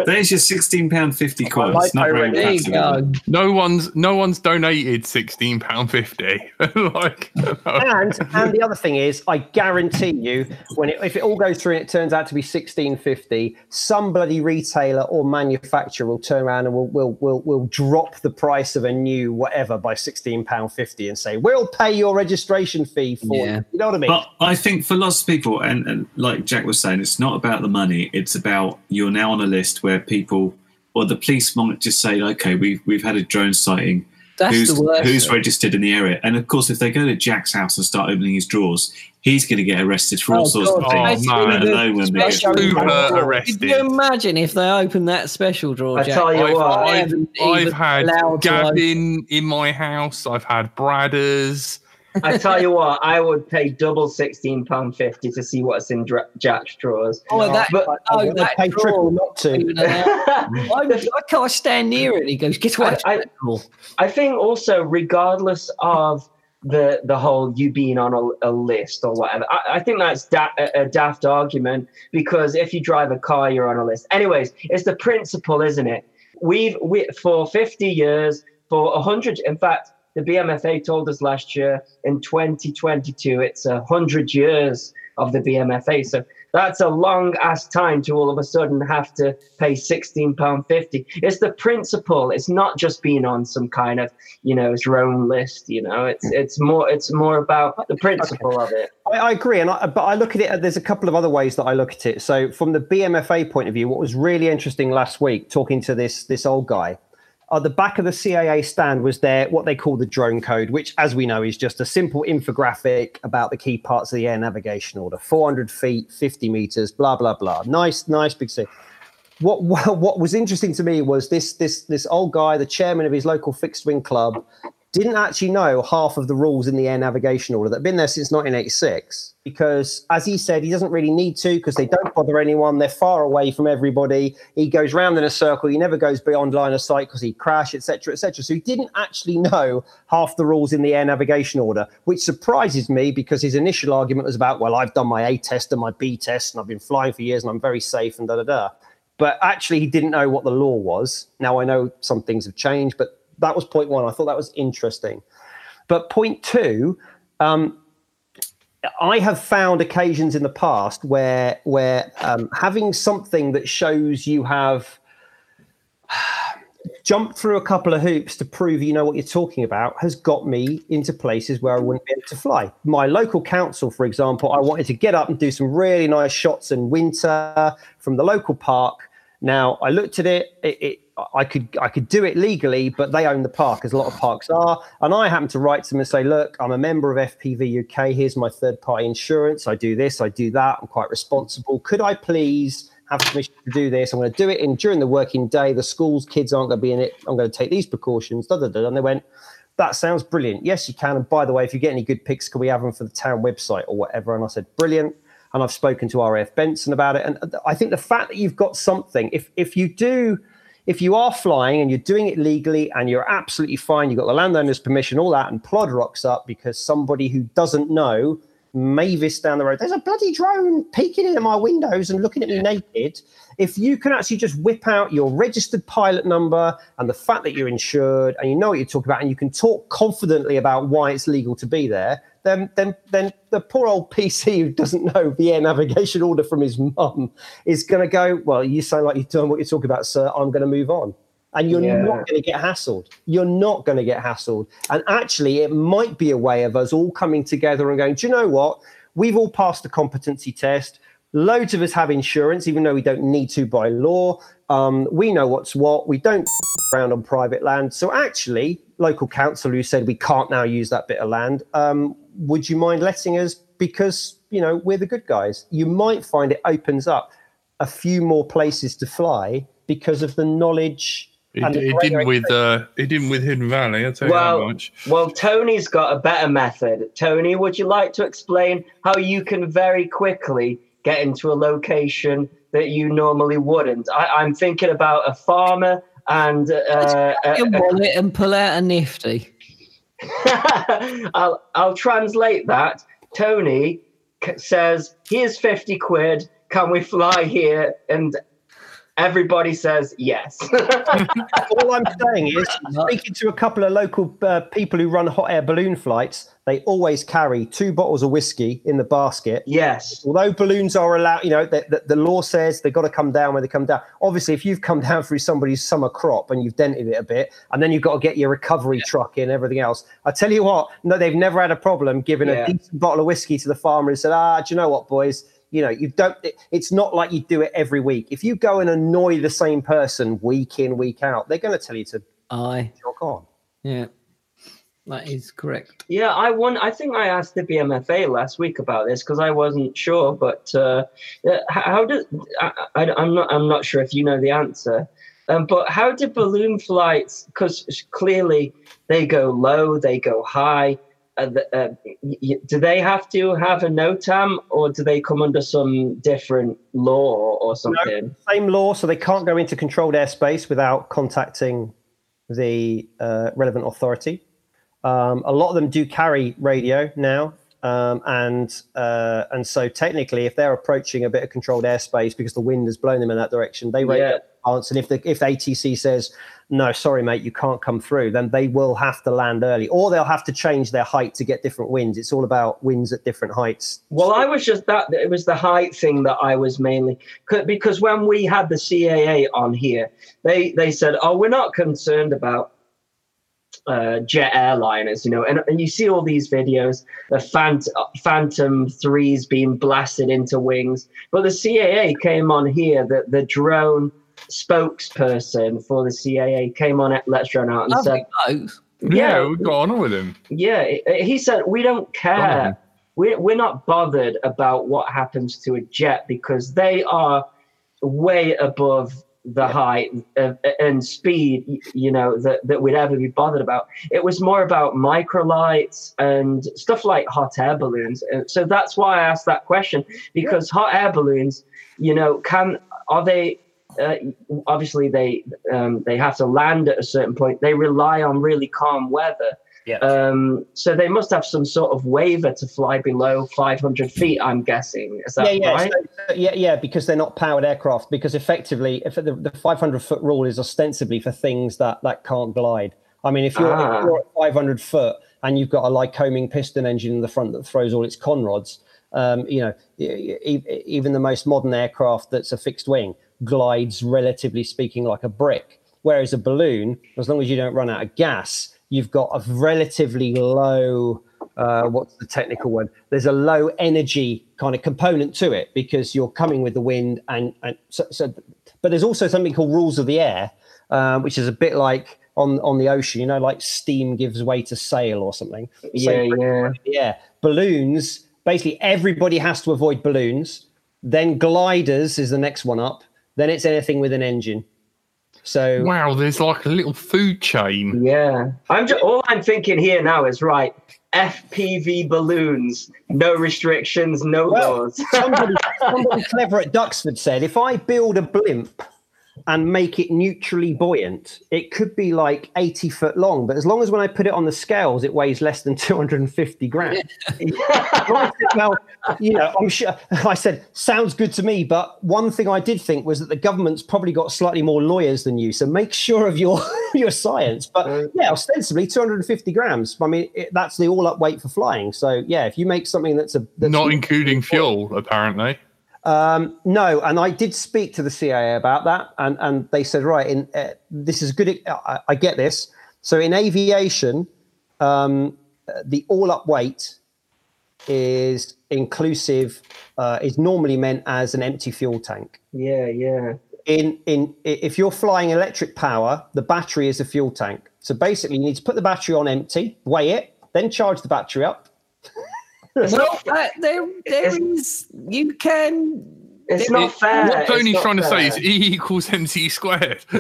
F: There's your sixteen pound fifty quote.
E: like
F: not very
G: There you go.
A: No one's no one's donated sixteen pound fifty. like
E: and and the other thing is, I guarantee you, when it, if it all goes through and it turns out to be sixteen fifty, some bloody retailer or manufacturer will turn around and will will will, will drop the price of a new whatever by sixteen pound fifty and say we'll pay your registration fee for
G: Yeah.
E: it. You know what I mean?
F: But I think for lots of people, and, and like Jack was saying, it's not about the money. It's about you're now on a list where people or the police might just say, okay, we've we've had a drone sighting.
G: That's
F: who's
G: the worst.
F: who's registered in the area? And of course, if they go to Jack's house and start opening his drawers, he's going to get arrested for all
G: Oh,
F: sorts
G: God.
F: of things.
A: Oh, man.
F: let alone when they
A: super
G: drawer. Could you imagine if they opened that special drawer?
D: I
G: Jack?
D: tell you
A: I've,
D: what,
A: I've, I've had
G: allowed
A: Gavin in my house. I've had Bradders.
D: I tell you what, I would pay double sixteen pound fifty to see what's in Dra- Jack's drawers.
G: Oh, that,
D: But- oh,
E: I
G: oh,
E: would
G: that
E: pay triple not to.
G: Even allowed- I, I can't stand near it. He goes, "Get away!"
D: I-
G: from that drawer."
D: I think also, regardless of the the whole you being on a, a list or whatever, I, I think that's da- a, a daft argument because if you drive a car, you're on a list. Anyways, it's the principle, isn't it? We've we for 50 years, for 100, in fact, the BMFA told us last year in 2022, it's a 100 years of the BMFA. So that's a long ass time to all of a sudden have to pay £16.50. It's the principle. It's not just being on some kind of, you know, drone list, you know, it's it's more it's more about the principle of it.
E: I, I agree, and I, but I look at it. There's a couple of other ways that I look at it. So, from the BMFA point of view, what was really interesting last week, talking to this this old guy, at the back of the CAA stand was there what they call the drone code, which, as we know, is just a simple infographic about the key parts of the air navigation order: 400 feet, 50 meters, blah blah blah. Nice, nice big thing. What, what what was interesting to me was this this this old guy, the chairman of his local fixed wing club, didn't actually know half of the rules in the air navigation order that have been there since 1986 because as he said he doesn't really need to because they don't bother anyone. They're far away from everybody. He goes round in a circle. He never goes beyond line of sight because he'd crash etc etc so he didn't actually know half the rules in the air navigation order which surprises me because his initial argument was about well i've done my a test and my b test and i've been flying for years and i'm very safe and da da da. But actually he didn't know what the law was. Now i know some things have changed but that was point one. I thought that was interesting. But point two, um, I have found occasions in the past where where um, having something that shows you have jumped through a couple of hoops to prove you know what you're talking about has got me into places where I wouldn't be able to fly. My local council, for example, I wanted to get up and do some really nice shots in winter from the local park. Now I looked at it, it, it I could I could do it legally, but they own the park, as a lot of parks are. And I happen to write to them and say, look, I'm a member of FPV UK. Here's my third party insurance. I do this, I do that. I'm quite responsible. Could I please have permission to do this? I'm going to do it in during the working day. The school's kids aren't going to be in it. I'm going to take these precautions. Da, da, da. And they went, that sounds brilliant. Yes, you can. And by the way, if you get any good pics, can we have them for the town website or whatever? And I said, brilliant. And I've spoken to RAF Benson about it. And uh, I think the fact that you've got something, if if you do, if you are flying and you're doing it legally and you're absolutely fine, you've got the landowner's permission, all that, and plod rocks up because somebody who doesn't know Mavis down the road, there's a bloody drone peeking into my windows and looking at me naked. If you can actually just whip out your registered pilot number and the fact that you're insured and you know what you're talking about and you can talk confidently about why it's legal to be there, then then then the poor old PC who doesn't know the air navigation order from his mum is going to go, well, you sound like you've done what you're talking about, sir. I'm going to move on. And you're
D: Yeah.
E: not going to get hassled. You're not going to get hassled. And actually, it might be a way of us all coming together and going, do you know what? We've all passed the competency test. Loads of us have insurance, even though we don't need to by law. Um, we know what's what. We don't around on private land. So actually, local council who said we can't now use that bit of land, um, would you mind letting us? Because you know we're the good guys. You might find it opens up a few more places to fly because of the knowledge.
A: It,
E: the
A: it didn't with uh, it didn't with Hidden Valley. I'll tell you
D: Well,
A: how much.
D: well, Tony's got a better method. Tony, would you like to explain how you can very quickly get into a location that you normally wouldn't? I, I'm thinking about a farmer and uh, a,
G: your
D: a-
G: wallet and pull out a nifty.
D: I'll I'll translate that. Tony c- says, "Here's fifty quid. Can we fly here?" And everybody says yes.
E: All I'm saying is, speaking to a couple of local uh, people who run hot air balloon flights, they always carry two bottles of whiskey in the basket.
D: yes.
E: Although balloons are allowed, you know, the, the, the law says they've got to come down when they come down. Obviously, if you've come down through somebody's summer crop and you've dented it a bit, and then you've got to get your recovery truck in, everything else. I tell you what, no, they've never had a problem giving
D: Yeah.
E: a decent bottle of whiskey to the farmer and said, ah, do you know what, boys? You know, you don't. It, it's not like you do it every week. If you go and annoy the same person week in, week out, they're going to tell you to
G: Aye.
E: jog on.
G: Yeah. That is correct.
D: Yeah, I won. I think I asked the BMFA last week about this because I wasn't sure. But uh, how does I, I, I'm not I'm not sure if you know the answer. Um, but how do balloon flights? Because clearly they go low, they go high. Uh, the, uh, y- y- do they have to have a NOTAM or do they come under some different law or something?
E: Same law, so they can't go into controlled airspace without contacting the uh, relevant authority. Um, a lot of them do carry radio now, um, and uh, and so technically, if they're approaching a bit of controlled airspace because the wind has blown them in that direction, they radio
D: Yeah.
E: advance. And if the if ATC says no, sorry, mate, you can't come through, then they will have to land early, or they'll have to change their height to get different winds. It's all about winds at different heights.
D: Well, I was just that it was the height thing that I was mainly because when we had the CAA on here, they they said, "Oh, we're not concerned about uh, jet airliners," you know, and and you see all these videos, the phant- Phantom threes being blasted into wings, but the CAA came on here, the the drone spokesperson for the CAA came on at Let's Drone Out and
G: Lovely
D: said,
G: blokes.
A: Yeah, we got on with him.
D: yeah, he said we don't care. We're we're not bothered about what happens to a jet because they are way above the height of, and speed, you know, that, that we'd ever be bothered about. It was more about microlights and stuff like hot air balloons. And so that's why I asked that question because hot air balloons, you know, can are they? Uh, obviously, they um, they have to land at a certain point. They rely on really calm weather.
E: Yeah.
D: Um, so they must have some sort of waiver to fly below 500 feet. I'm guessing. Is that
E: yeah, yeah,
D: right?
E: so- yeah, yeah, because they're not powered aircraft. Because effectively, if the, the 500 foot rule is ostensibly for things that that can't glide. I mean, if you're,
D: Ah.
E: if you're at 500 foot and you've got a Lycoming piston engine in the front that throws all its conrods, um, you know, even the most modern aircraft that's a fixed wing glides, relatively speaking, like a brick. Whereas a balloon, as long as you don't run out of gas, you've got a relatively low uh, what's the technical word? There's a low energy kind of component to it because you're coming with the wind, and, and so, so. But there's also something called rules of the air, uh, which is a bit like on on the ocean. You know, like steam gives way to sail or something.
D: Yeah, yeah.
E: yeah. Balloons. Basically, everybody has to avoid balloons. Then gliders is the next one up. Then it's anything with an engine. So
A: Wow, there's like a little food chain.
D: Yeah, I'm just all I'm thinking here now is right. FPV balloons, no restrictions, no
E: Well,
D: laws.
E: somebody, somebody clever at Duxford said if I build a blimp and make it neutrally buoyant, it could be like 80 foot long. But as long as when I put it on the scales, it weighs less than 250 grams. I said, well, you know, I'm sure. I said, sounds good to me. But one thing I did think was that the government's probably got slightly more lawyers than you. So make sure of your your science. But uh, yeah, ostensibly 250 grams. I mean, it, that's the all up weight for flying. So yeah, if you make something that's a that's
A: Not including fuel, apparently.
E: Um, no, and I did speak to the CAA about that, and, and they said, right, in, uh, this is good. I, I get this. So in aviation, um, uh, the all-up weight is inclusive, uh, is normally meant as an empty fuel tank.
D: yeah, yeah.
E: In in if you're flying electric power, the battery is a fuel tank. So basically, you need to put the battery on empty, weigh it, then charge the battery up.
G: Well, uh, that, there, there is. You can.
D: It's not fair.
A: What Tony's
D: not
A: trying to say is. E equals MC squared.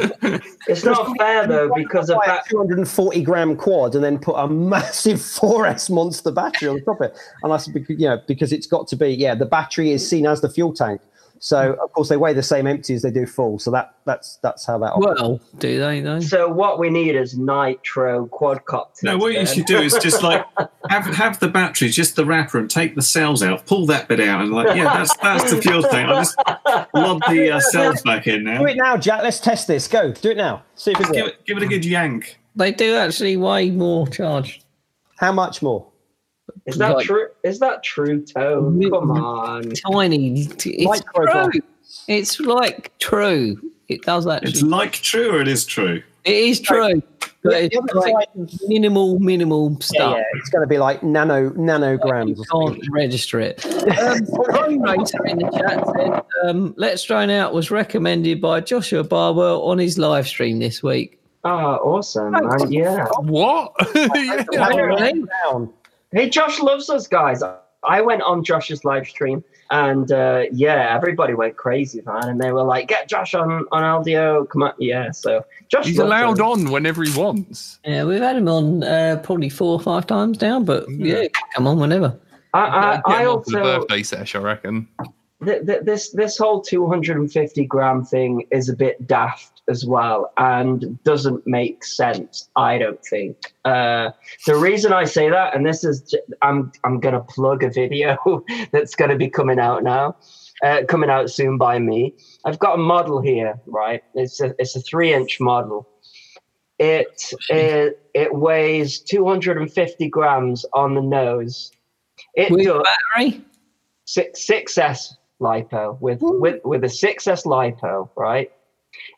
D: it's not fair though because of
E: buy
D: that.
E: 240 gram quad and then put a massive 4S monster battery on top of it. And that's because, you know, because it's got to be, yeah, the battery is seen as the fuel tank. So of course they weigh the same empty as they do full. So that that's that's how that.
G: Well, do they though?
D: So what we need is nitro quadcopters.
F: No, what you should do is just like have have the battery, just the wrapper, and take the cells out, pull that bit out, and like, yeah, that's that's the fuel thing. I'll just lob the uh, cells back in now.
E: Do it now, Jack. Let's test this. Go. Do it now. See if it
F: Give it, give it a good yank.
G: They do actually weigh more charge.
E: How much more?
D: Is that
G: Like-
D: true? Is that true, Tone? Come on.
G: Tiny. It's
E: Micro
G: true. It's like true. It does
F: that.
G: It's
F: like true, or it is true.
G: It is true. But
E: Yeah,
G: it's
E: the
G: like minimal, minimal stuff.
E: yeah, it's going to be like nano nanograms.
G: You
E: or
G: can't register it. Um, in the chat said, um, Let's Drone Out was recommended by Joshua Bardwell on his live stream this week.
D: Oh, awesome, man. Yeah.
A: What? yeah.
G: Apparently.
E: Down.
D: Hey, Josh loves us guys. I went on Josh's live stream, and uh, yeah, everybody went crazy, man. And they were like, "Get Josh on on LDO, come on!" Yeah, so Josh
A: He's
D: loves
A: allowed
D: those.
A: on whenever he wants.
G: Yeah, we've had him on uh, probably four or five times now, but yeah, come on whenever.
D: I, I,
A: Get
D: I
A: him for the
D: also
A: birthday sesh, I reckon.
D: Th- th- this this whole 250 gram thing is a bit daft as well and doesn't make sense i don't think. Uh, the reason i say that and this is j- i'm i'm gonna plug a video that's gonna be coming out now uh, coming out soon by me. I've got a model here right? It's a it's a three inch model. It it, it weighs 250 grams on the nose. It does
G: battery?
D: six six S lipo with with with a six S lipo, right?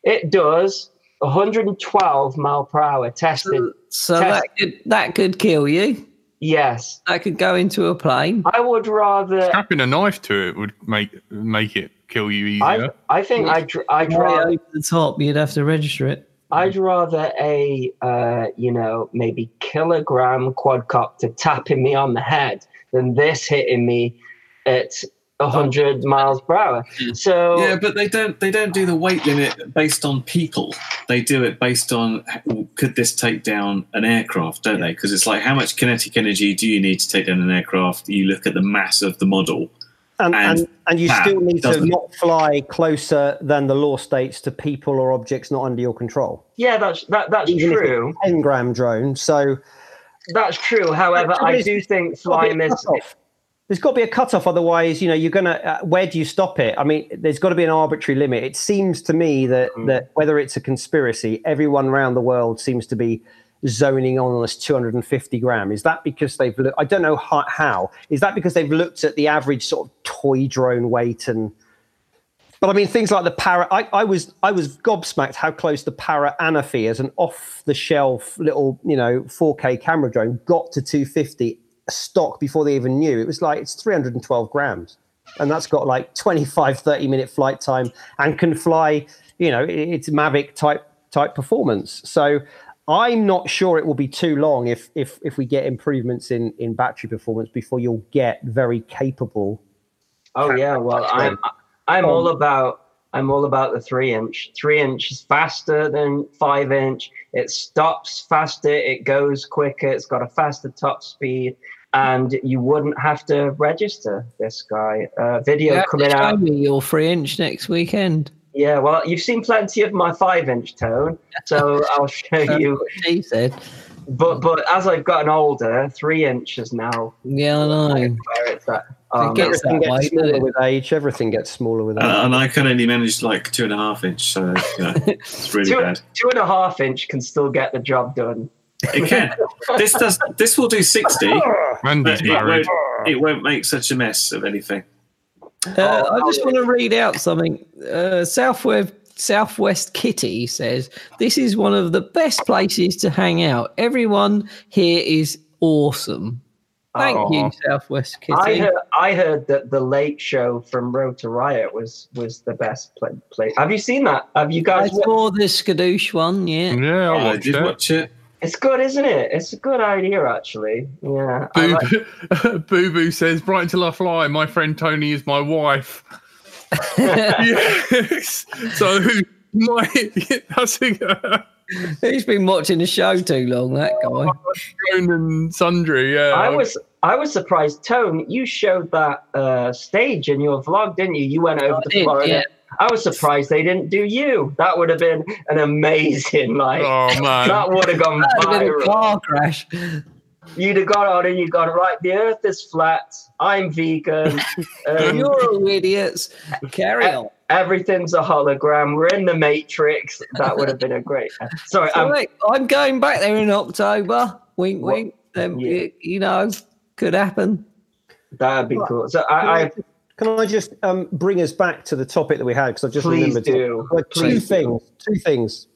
D: It does 112 mile per hour testing.
G: So
D: Test-
G: that could that could kill you.
D: Yes,
G: That could go into a plane.
D: I would rather.
A: Strapping a knife to it would make make it kill you
D: I
A: easier.
D: I think I'd I'd
G: Right
D: rather
G: over the top, you'd have to register it.
D: I'd rather a uh, you know maybe kilogram quadcopter tapping me on the head than this hitting me at 100 miles per hour. Mm. So
F: Yeah, but they don't they don't do the weight limit based on people. They do it based on could this take down an aircraft, don't they? Because it's like how much kinetic energy do you need to take down an aircraft? You look at the mass of the model.
E: And,
F: And
E: and, and you still need to
F: doesn't-
E: not fly closer than the law states to people or objects not under your control.
D: yeah, that's that that's
E: Even
D: true.
E: a 10 gram drone. So
D: That's true. However, I do think
E: there's gotta
D: flying
E: a
D: this.
E: There's got to be a cutoff, otherwise, you know, you're gonna. Uh, where do you stop it? I mean, there's got to be an arbitrary limit. It seems to me that
D: Mm.
E: that whether it's a conspiracy, everyone around the world seems to be zoning on this 250 gram. Is that because they've? Look, I don't know how, how. Is that because they've looked at the average sort of toy drone weight and? But I mean, things like the Parrot. I, I was I was gobsmacked how close the Parrot Anafi as an off-the-shelf little you know 4K camera drone got to 250 stock before they even knew. It was like it's 312 grams, and that's got like 25 30 minute flight time and can fly. You know, it's Mavic type type performance. So. I'm not sure it will be too long if if if we get improvements in in battery performance before you'll get very capable
D: Oh yeah, well I'm I'm all about I'm all about the three inch. Three inch is faster than five inch. It stops faster. It goes quicker. It's got a faster top speed, and you wouldn't have to register this guy. Uh, video
G: Yeah,
D: coming
G: show
D: out.
G: me your three inch next weekend.
D: Yeah, well you've seen plenty of my five inch tone, so I'll show you.
G: what she said.
D: But but as I've gotten older, three inches now
G: Yeah, I know.
D: where it's at. Um,
G: gets
E: everything
G: that way,
E: gets
G: doesn't
E: smaller with age everything gets smaller with age
F: Uh, and I can only manage like two and a half inch, so you know, it's really
D: two,
F: bad.
D: two and a half inch can still get the job done.
F: It can. this does. This will do sixty,
A: Randy's
F: but it
A: married.
F: won't, it won't make such a mess of anything.
G: Uh, I just want to read out something. Uh, Southwest Southwest Kitty says this is one of the best places to hang out. Everyone here is awesome. Thank
A: Aw.
G: you, Southwest
D: I
G: Kitty.
D: heard, I heard that the Late Show from Rotor Riot was was the best play. play. Have you seen that? Have you
G: I
D: guys?
G: saw the Skadoosh one. Yeah,
A: Yeah, I
F: I
A: watched
F: did
A: it.
F: watch it.
D: It's good, isn't it? It's a good idea, actually. Yeah.
A: Boo
D: like-
A: Boo Boo says, "Bright until I fly." My friend Tony is my wife. yes. So my that's a
G: he's been watching the show too long. That guy.
A: Joan and Sundry. Yeah.
D: I was I was surprised, Tone. You showed that uh, stage in your vlog, didn't you? You went over
G: I
D: to
G: did,
D: Florida.
G: yeah.
D: I was surprised they didn't do you. That would have been an amazing, like,
A: Oh man,
D: that would have gone
G: That'd have been a
D: viral.
G: car crash.
D: You'd have gone on and you'd gone, right, the earth is flat. I'm vegan. Um,
G: You're all idiots. Carry on.
D: everything's a hologram. We're in the Matrix. That would have been a great. Sorry,
G: So,
D: um,
G: look, I'm going back there in October. Wink,
D: What-
G: wink. Um,
D: Yeah.
G: you, you know, could happen.
D: that'd be cool. So I, I
E: Can I just um, bring us back to the topic that we had? Because I've just
D: Please
E: remembered
D: do.
E: Two
D: Please do.
E: things. Two things.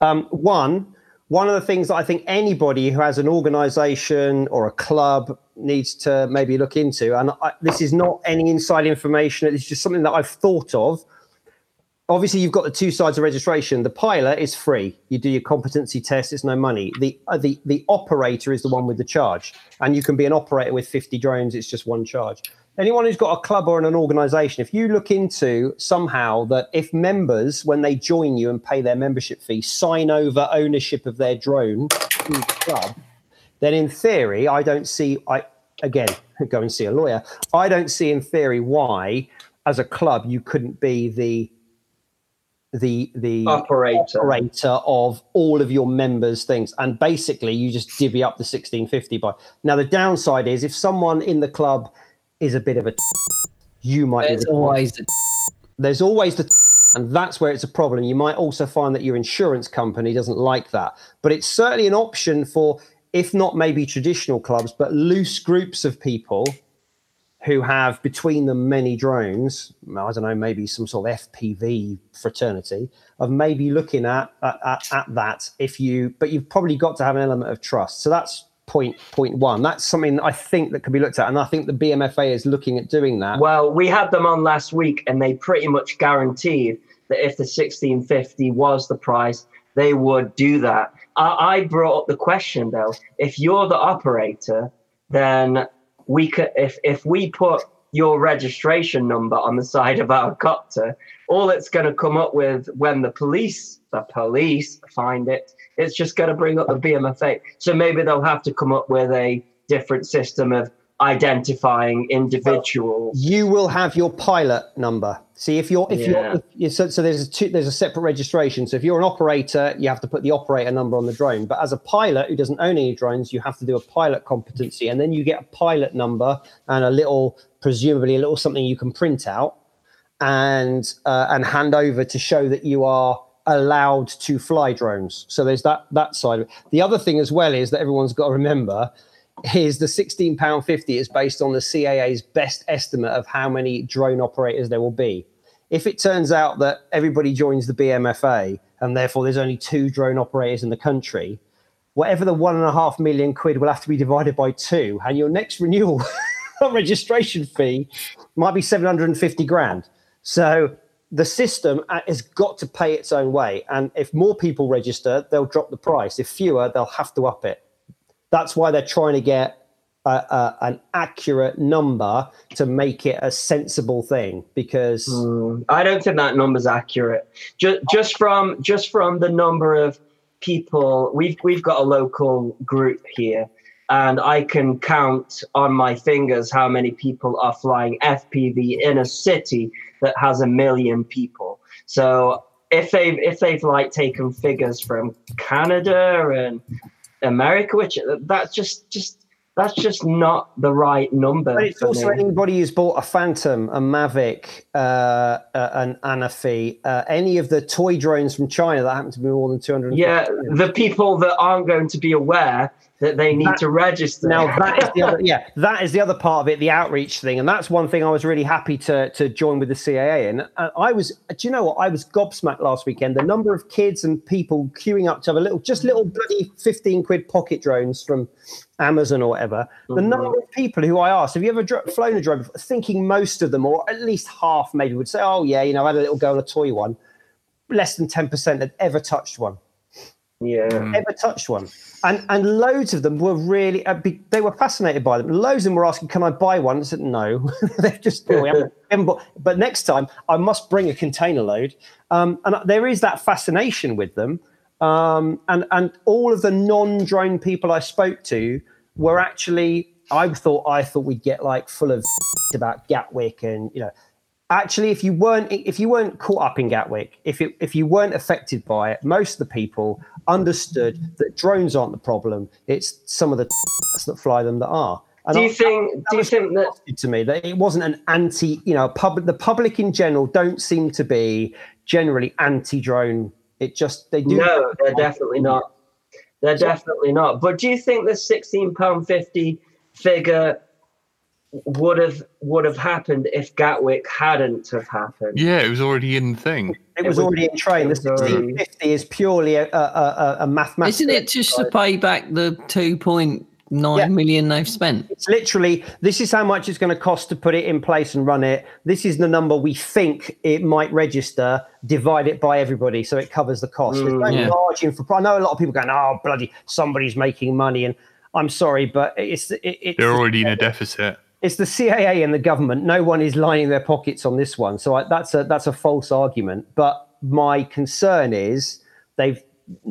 E: Um, one, one of the things that I think anybody who has an organisation or a club needs to maybe look into, and I, this is not any inside information. It's just something that I've thought of. Obviously, you've got the two sides of registration. The pilot is free. You do your competency test; it's no money. The uh, the the operator is the one with the charge, and you can be an operator with 50 drones. It's just one charge anyone who's got a club or an organization, if you look into somehow that if members, when they join you and pay their membership fee, sign over ownership of their drone to the club, then in theory, I don't see, I again, go and see a lawyer. I don't see in theory why, as a club, you couldn't be the the the
D: operator.
E: operator of all of your members' things. And basically, you just divvy up the 1650 by. Now, the downside is if someone in the club is a bit of a, you might.
G: There's always a
E: there's always the. And that's where it's a problem. You might also find that your insurance company doesn't like that. But it's certainly an option for, if not maybe traditional clubs, but loose groups of people who have between them many drones. I don't know, maybe some sort of FPV fraternity of maybe looking at at, at, at that. If you, but you've probably got to have an element of trust. So that's point point one. That's something I think that could be looked at, and I think the BMFA is looking at doing that.
D: Well, we had them on last week, and they pretty much guaranteed that if the 1650 was the price, they would do that. I, I brought up the question though: if you're the operator, then we could, if if we put your registration number on the side of our copter, all it's going to come up with when the police, the police find it, it's just going to bring up the BMFA. So maybe they'll have to come up with a different system of identifying individuals.
E: you will have your pilot number. See if you're if
D: Yeah.
E: you're if you so, so there's a two, there's a separate registration. So if you're an operator, you have to put the operator number on the drone. But as a pilot who doesn't own any drones, you have to do a pilot competency, and then you get a pilot number and a little presumably a little something you can print out and uh, and hand over to show that you are allowed to fly drones. So there's that that side of it. The other thing as well is that everyone's got to remember is the sixteen pound fifty is based on the CAA's best estimate of how many drone operators there will be. If it turns out that everybody joins the BMFA and therefore there's only two drone operators in the country, whatever the one and a half million quid will have to be divided by two, and your next renewal registration fee might be 750 grand. So the system uh, has got to pay its own way. And if more people register, they'll drop the price. If fewer, they'll have to up it. That's why they're trying to get an accurate number to make it a sensible thing because
D: Mm, I don't think that number's accurate. Just just from just from the number of people we've we've got a local group here, and I can count on my fingers how many people are flying FPV in a city that has a million people. So if they've if they've like taken figures from Canada and America, which that's just just that's just not the right number.
E: But it's also
D: me.
E: anybody who's bought a Phantom, a Mavic, uh, uh, an Anafi, uh, any of the toy drones from China that happen to be more than 200.
D: Yeah, the people that aren't going to be aware that they need
E: That-
D: to register.
E: Now that is the other, yeah, that is the other part of it, the outreach thing, and that's one thing I was really happy to to join with the CAA. And I was, do you know what? I was gobsmacked last weekend. The number of kids and people queuing up to have a little, just little bloody fifteen quid pocket drones from Amazon or whatever. The
D: Mhm.
E: number of people who I asked, have you ever dro- flown a drone? Before? Thinking most of them, or at least half, maybe would say, oh yeah, you know, I had a little go on a toy one. Less than ten percent had ever touched one
D: yeah.
E: ever touched one. And and loads of them were really uh, be, they were fascinated by them. Loads of them were asking, "Can I buy one?" I said, "No." They've just we haven't- haven't bought- but next time I must bring a container load. Um, and there is that fascination with them. Um, and and all of the non-drone people I spoke to were actually I thought I thought we'd get like full of about Gatwick and you know actually if you weren't if you weren't caught up in Gatwick if it, if you weren't affected by it most of the people understood that drones aren't the problem it's some of the that fly them that are and
D: Do you
E: I-
D: think? Do you think that?
E: to me that it wasn't an anti you know public the public in general don't seem to be generally anti-drone it just they do
D: No, they're definitely not. They're definitely not. But do you think the sixteen pound fifty figure would have would have happened if Gatwick hadn't have happened?
A: Yeah, it was already in the thing.
E: it was
D: was-
E: already in train the
D: it was
E: 1650 is purely a, a, a, a mathematical
G: Isn't it just to pay back the two point nine million
E: Yeah.
G: they've spent?
E: It's literally this is how much it's going to cost to put it in place and run it. This is the number we think it might register. Divide it by everybody so it covers the cost. There's no mm.
G: yeah.
E: margin for. I know a lot of people going, "Oh bloody, somebody's making money," and I'm sorry, but it's it, it's
A: They're already in a deficit.
E: it's the CAA and the government. No one is lining their pockets on this one. So I, that's a that's a false argument. But my concern is they've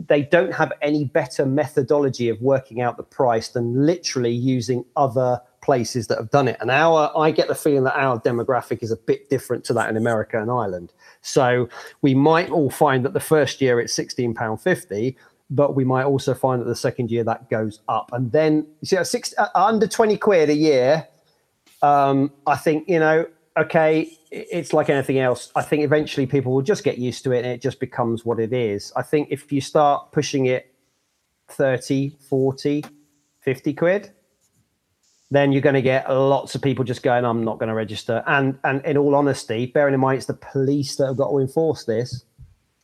E: they don't have any better methodology of working out the price than literally using other places that have done it. And our I get the feeling that our demographic is a bit different to that in America and Ireland. So we might all find that the first year it's sixteen pound fifty. But we might also find that the second year that goes up, and then you see, six, uh, under twenty quid a year, um, I think you know, okay, it's like anything else. I think eventually people will just get used to it, and it just becomes what it is. I think if you start pushing it 30, 40, 50 quid, then you're going to get lots of people just going, "I'm not going to register." And and in all honesty, bearing in mind it's the police that have got to enforce this.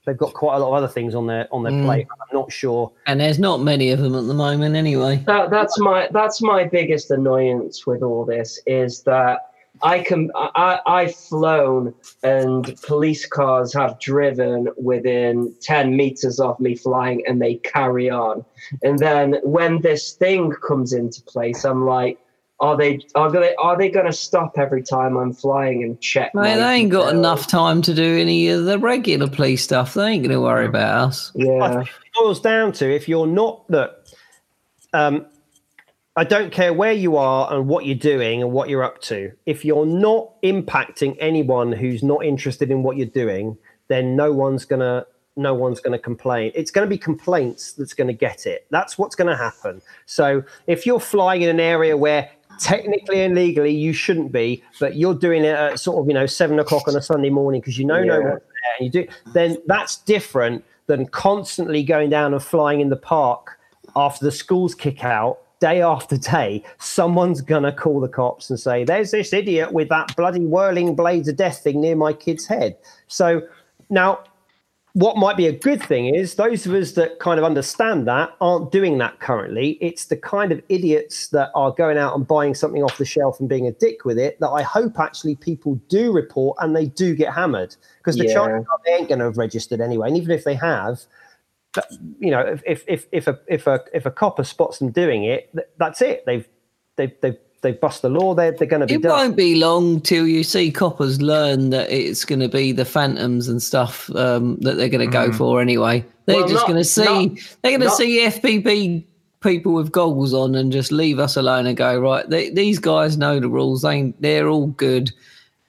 E: They've got quite a lot of other things on their on their mm. plate. I'm not sure.
G: And there's not many of them at the moment anyway.
D: That, that's my that's my biggest annoyance with all this is that I can I I've flown and police cars have driven within ten meters of me flying and they carry on, and then when this thing comes into place, I'm like. Are they are they are they going to stop every time I'm flying and check?
G: Mate, they ain't got
D: details?
G: enough time to do any of the regular police stuff. They ain't going to worry about us.
D: Yeah,
E: it boils down to if you're not look um i don't care where you are and what you're doing and what you're up to. If you're not impacting anyone who's not interested in what you're doing then no one's gonna no one's going to complain. It's going to be complaints that's going to get it. That's what's going to happen. So if you're flying in an area where technically and legally you shouldn't be but you're doing it at sort of you know seven o'clock on a sunday morning because you know no one's there and you do then that's different than constantly going down and flying in the park after the schools kick out day after day someone's gonna call the cops and say there's this idiot with that bloody whirling blades of death thing near my kid's head so now what might be a good thing is those of us that kind of understand that aren't doing that currently. It's the kind of idiots that are going out and buying something off the shelf and being a dick with it that I hope actually people do report and they do get hammered because the
D: Yeah.
E: chances are they ain't going to have registered anyway. And even if they have, you know, if if if if a if a if a copper spots them doing it, that's it. They've they've they've they've bust the law. They're they're going to be done.
G: It
E: done.
G: won't be long till you see coppers learn that it's going to be the phantoms and stuff um, that they're going to go for anyway. They're
D: Well,
G: just going to see
D: not-
G: they're going to see FPV people with goggles on and just leave us alone and go right. They, these guys know the rules. They they're all good.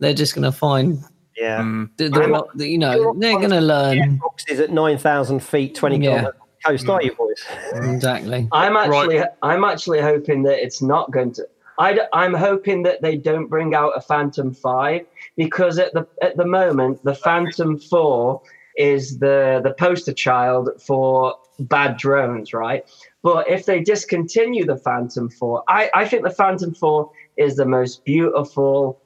G: They're just going to find
E: yeah. Mm.
G: the, the, the- you know they're going to learn
E: Boxes at nine thousand feet, twenty
G: Yeah.
E: kilometers coast, are you boys?
G: exactly.
D: I'm actually I'm actually hoping that it's not going to. I, am hoping that they don't bring out a Phantom Five because at the at the moment the Phantom Four is the the poster child for bad drones, right? But if they discontinue the Phantom Four, I, I think the Phantom Four is the most beautiful.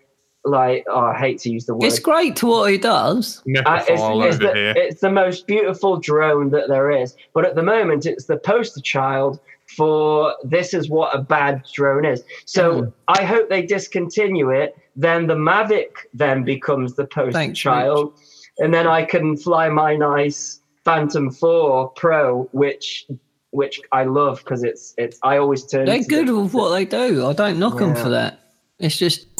D: Like, oh, I hate to use the word.
G: It's great to what he does.
D: Uh, it's, it's the, it's the most beautiful drone that there is. But at the moment, it's the poster child for this is what a bad drone is. So
G: Mm.
D: I hope they discontinue it. Then the Mavic then becomes the poster
G: Thanks,
D: child. And then I can fly my nice Phantom 4 Pro, which which I love because it's it's I always turn
G: They're good
D: the-
G: with what they do. I don't knock them for that. It's just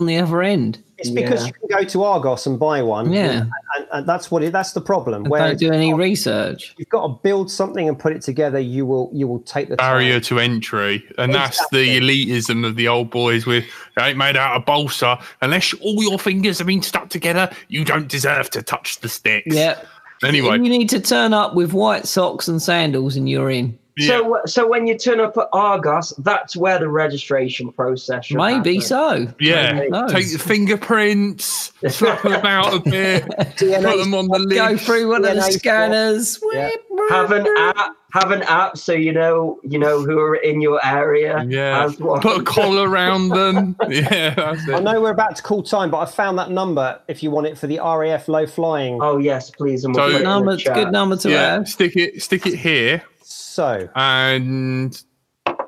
G: on the other end.
E: It's because
D: Yeah.
E: you can go to Argos and buy one.
G: Yeah.
E: And, and that's what it, that's the problem.
G: And
E: Where
G: don't do any research.
E: you've got to build something and put it together, you will you will take the
A: barrier
E: time.
A: to entry, and that's the elitism of the old boys. With it ain't made out of balsa unless all your fingers have been stuck together. You don't deserve to touch the sticks.
G: Yeah.
A: Anyway,
G: You need to turn up with white socks and sandals and you're in.
A: Yeah.
D: So, so when you turn up at Argos, that's where the registration process. should
G: Maybe
D: happen.
G: so.
A: yeah,
G: Who knows?
A: take the fingerprints, slap them out a bit, put them on the list.
G: Go through one of the scanners.
E: Yeah.
D: Have an app. Have an app so you know you know who are in your area.
A: Yeah, put a collar around them. Yeah, that's
E: I know we're about to call time, but I found that number if you want it for the RAF low flying.
D: Oh yes, please. And
A: So-
D: we'll put it in the
G: Number, it's a good number to
A: Yeah,
G: have.
A: stick it, stick it here,
E: So
A: and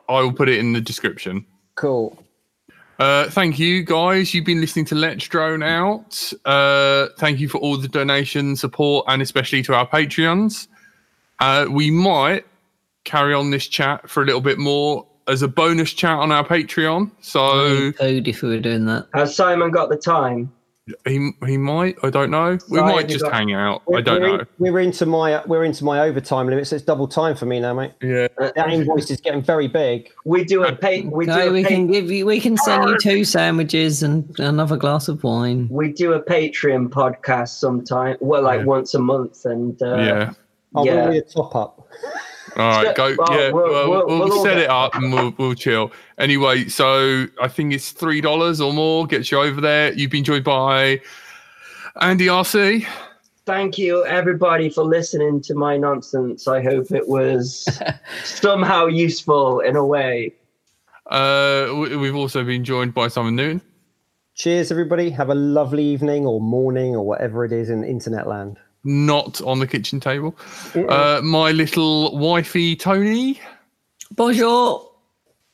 A: I will put it in the description.
E: cool.
A: Uh, thank you, guys. You've been listening to Let's Drone Out. Uh, thank you for all the donation support and especially to our Patreons. Uh, we might carry on this chat for a little bit more as a bonus chat on our Patreon. So
G: Food if we were doing that.
D: Has Simon got the time?
A: He he might. I don't know. We
D: Simon,
A: might just
D: got-
A: hang out. I don't
E: we're
A: know.
E: in- we're into my we're into my overtime limit, so it's double time for me now, mate.
A: Yeah.
E: That invoice is getting very big.
D: We do a pay. We do
G: Okay,
D: a
G: we
D: pay,
G: can give you. We can send you two sandwiches and another glass of wine.
D: we do a Patreon podcast sometime. Well, like
A: Yeah.
D: once a month, and uh,
A: yeah.
E: Oh,
D: Yeah.
E: we'll need a top up.
A: All right, go.
D: Well,
A: yeah,
D: we'll-
A: well,
D: we'll-
A: we'll,
D: we'll
A: set
D: get-
A: it up and we'll, we'll chill. Anyway, so I think it's three dollars or more gets you over there. You've been joined by Andy RC.
D: thank you everybody for listening to my nonsense. I hope it was somehow useful in a way.
A: Uh, we- we've also been joined by Simon Newton.
E: Cheers, everybody. Have a lovely evening or morning or whatever it is in internet land.
A: Not on the kitchen table. Uh, my little wifey Tony
G: Bonjour.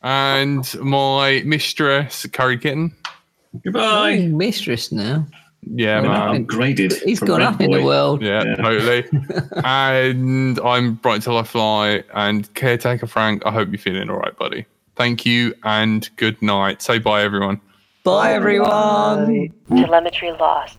A: and my mistress Curry Kitten.
G: Oh,
F: Goodbye.
G: mistress now.
A: Yeah,
F: Been
A: man.
F: upgraded.
G: He's gone
F: Red
G: up in the world.
A: Yeah,
F: Yeah.
A: totally. and I'm Bright Till I Fly and Caretaker Frank. I hope you're feeling all right, buddy. Thank you and good night. Say bye, everyone.
G: Bye, everyone.
D: Bye.
B: Telemetry lost.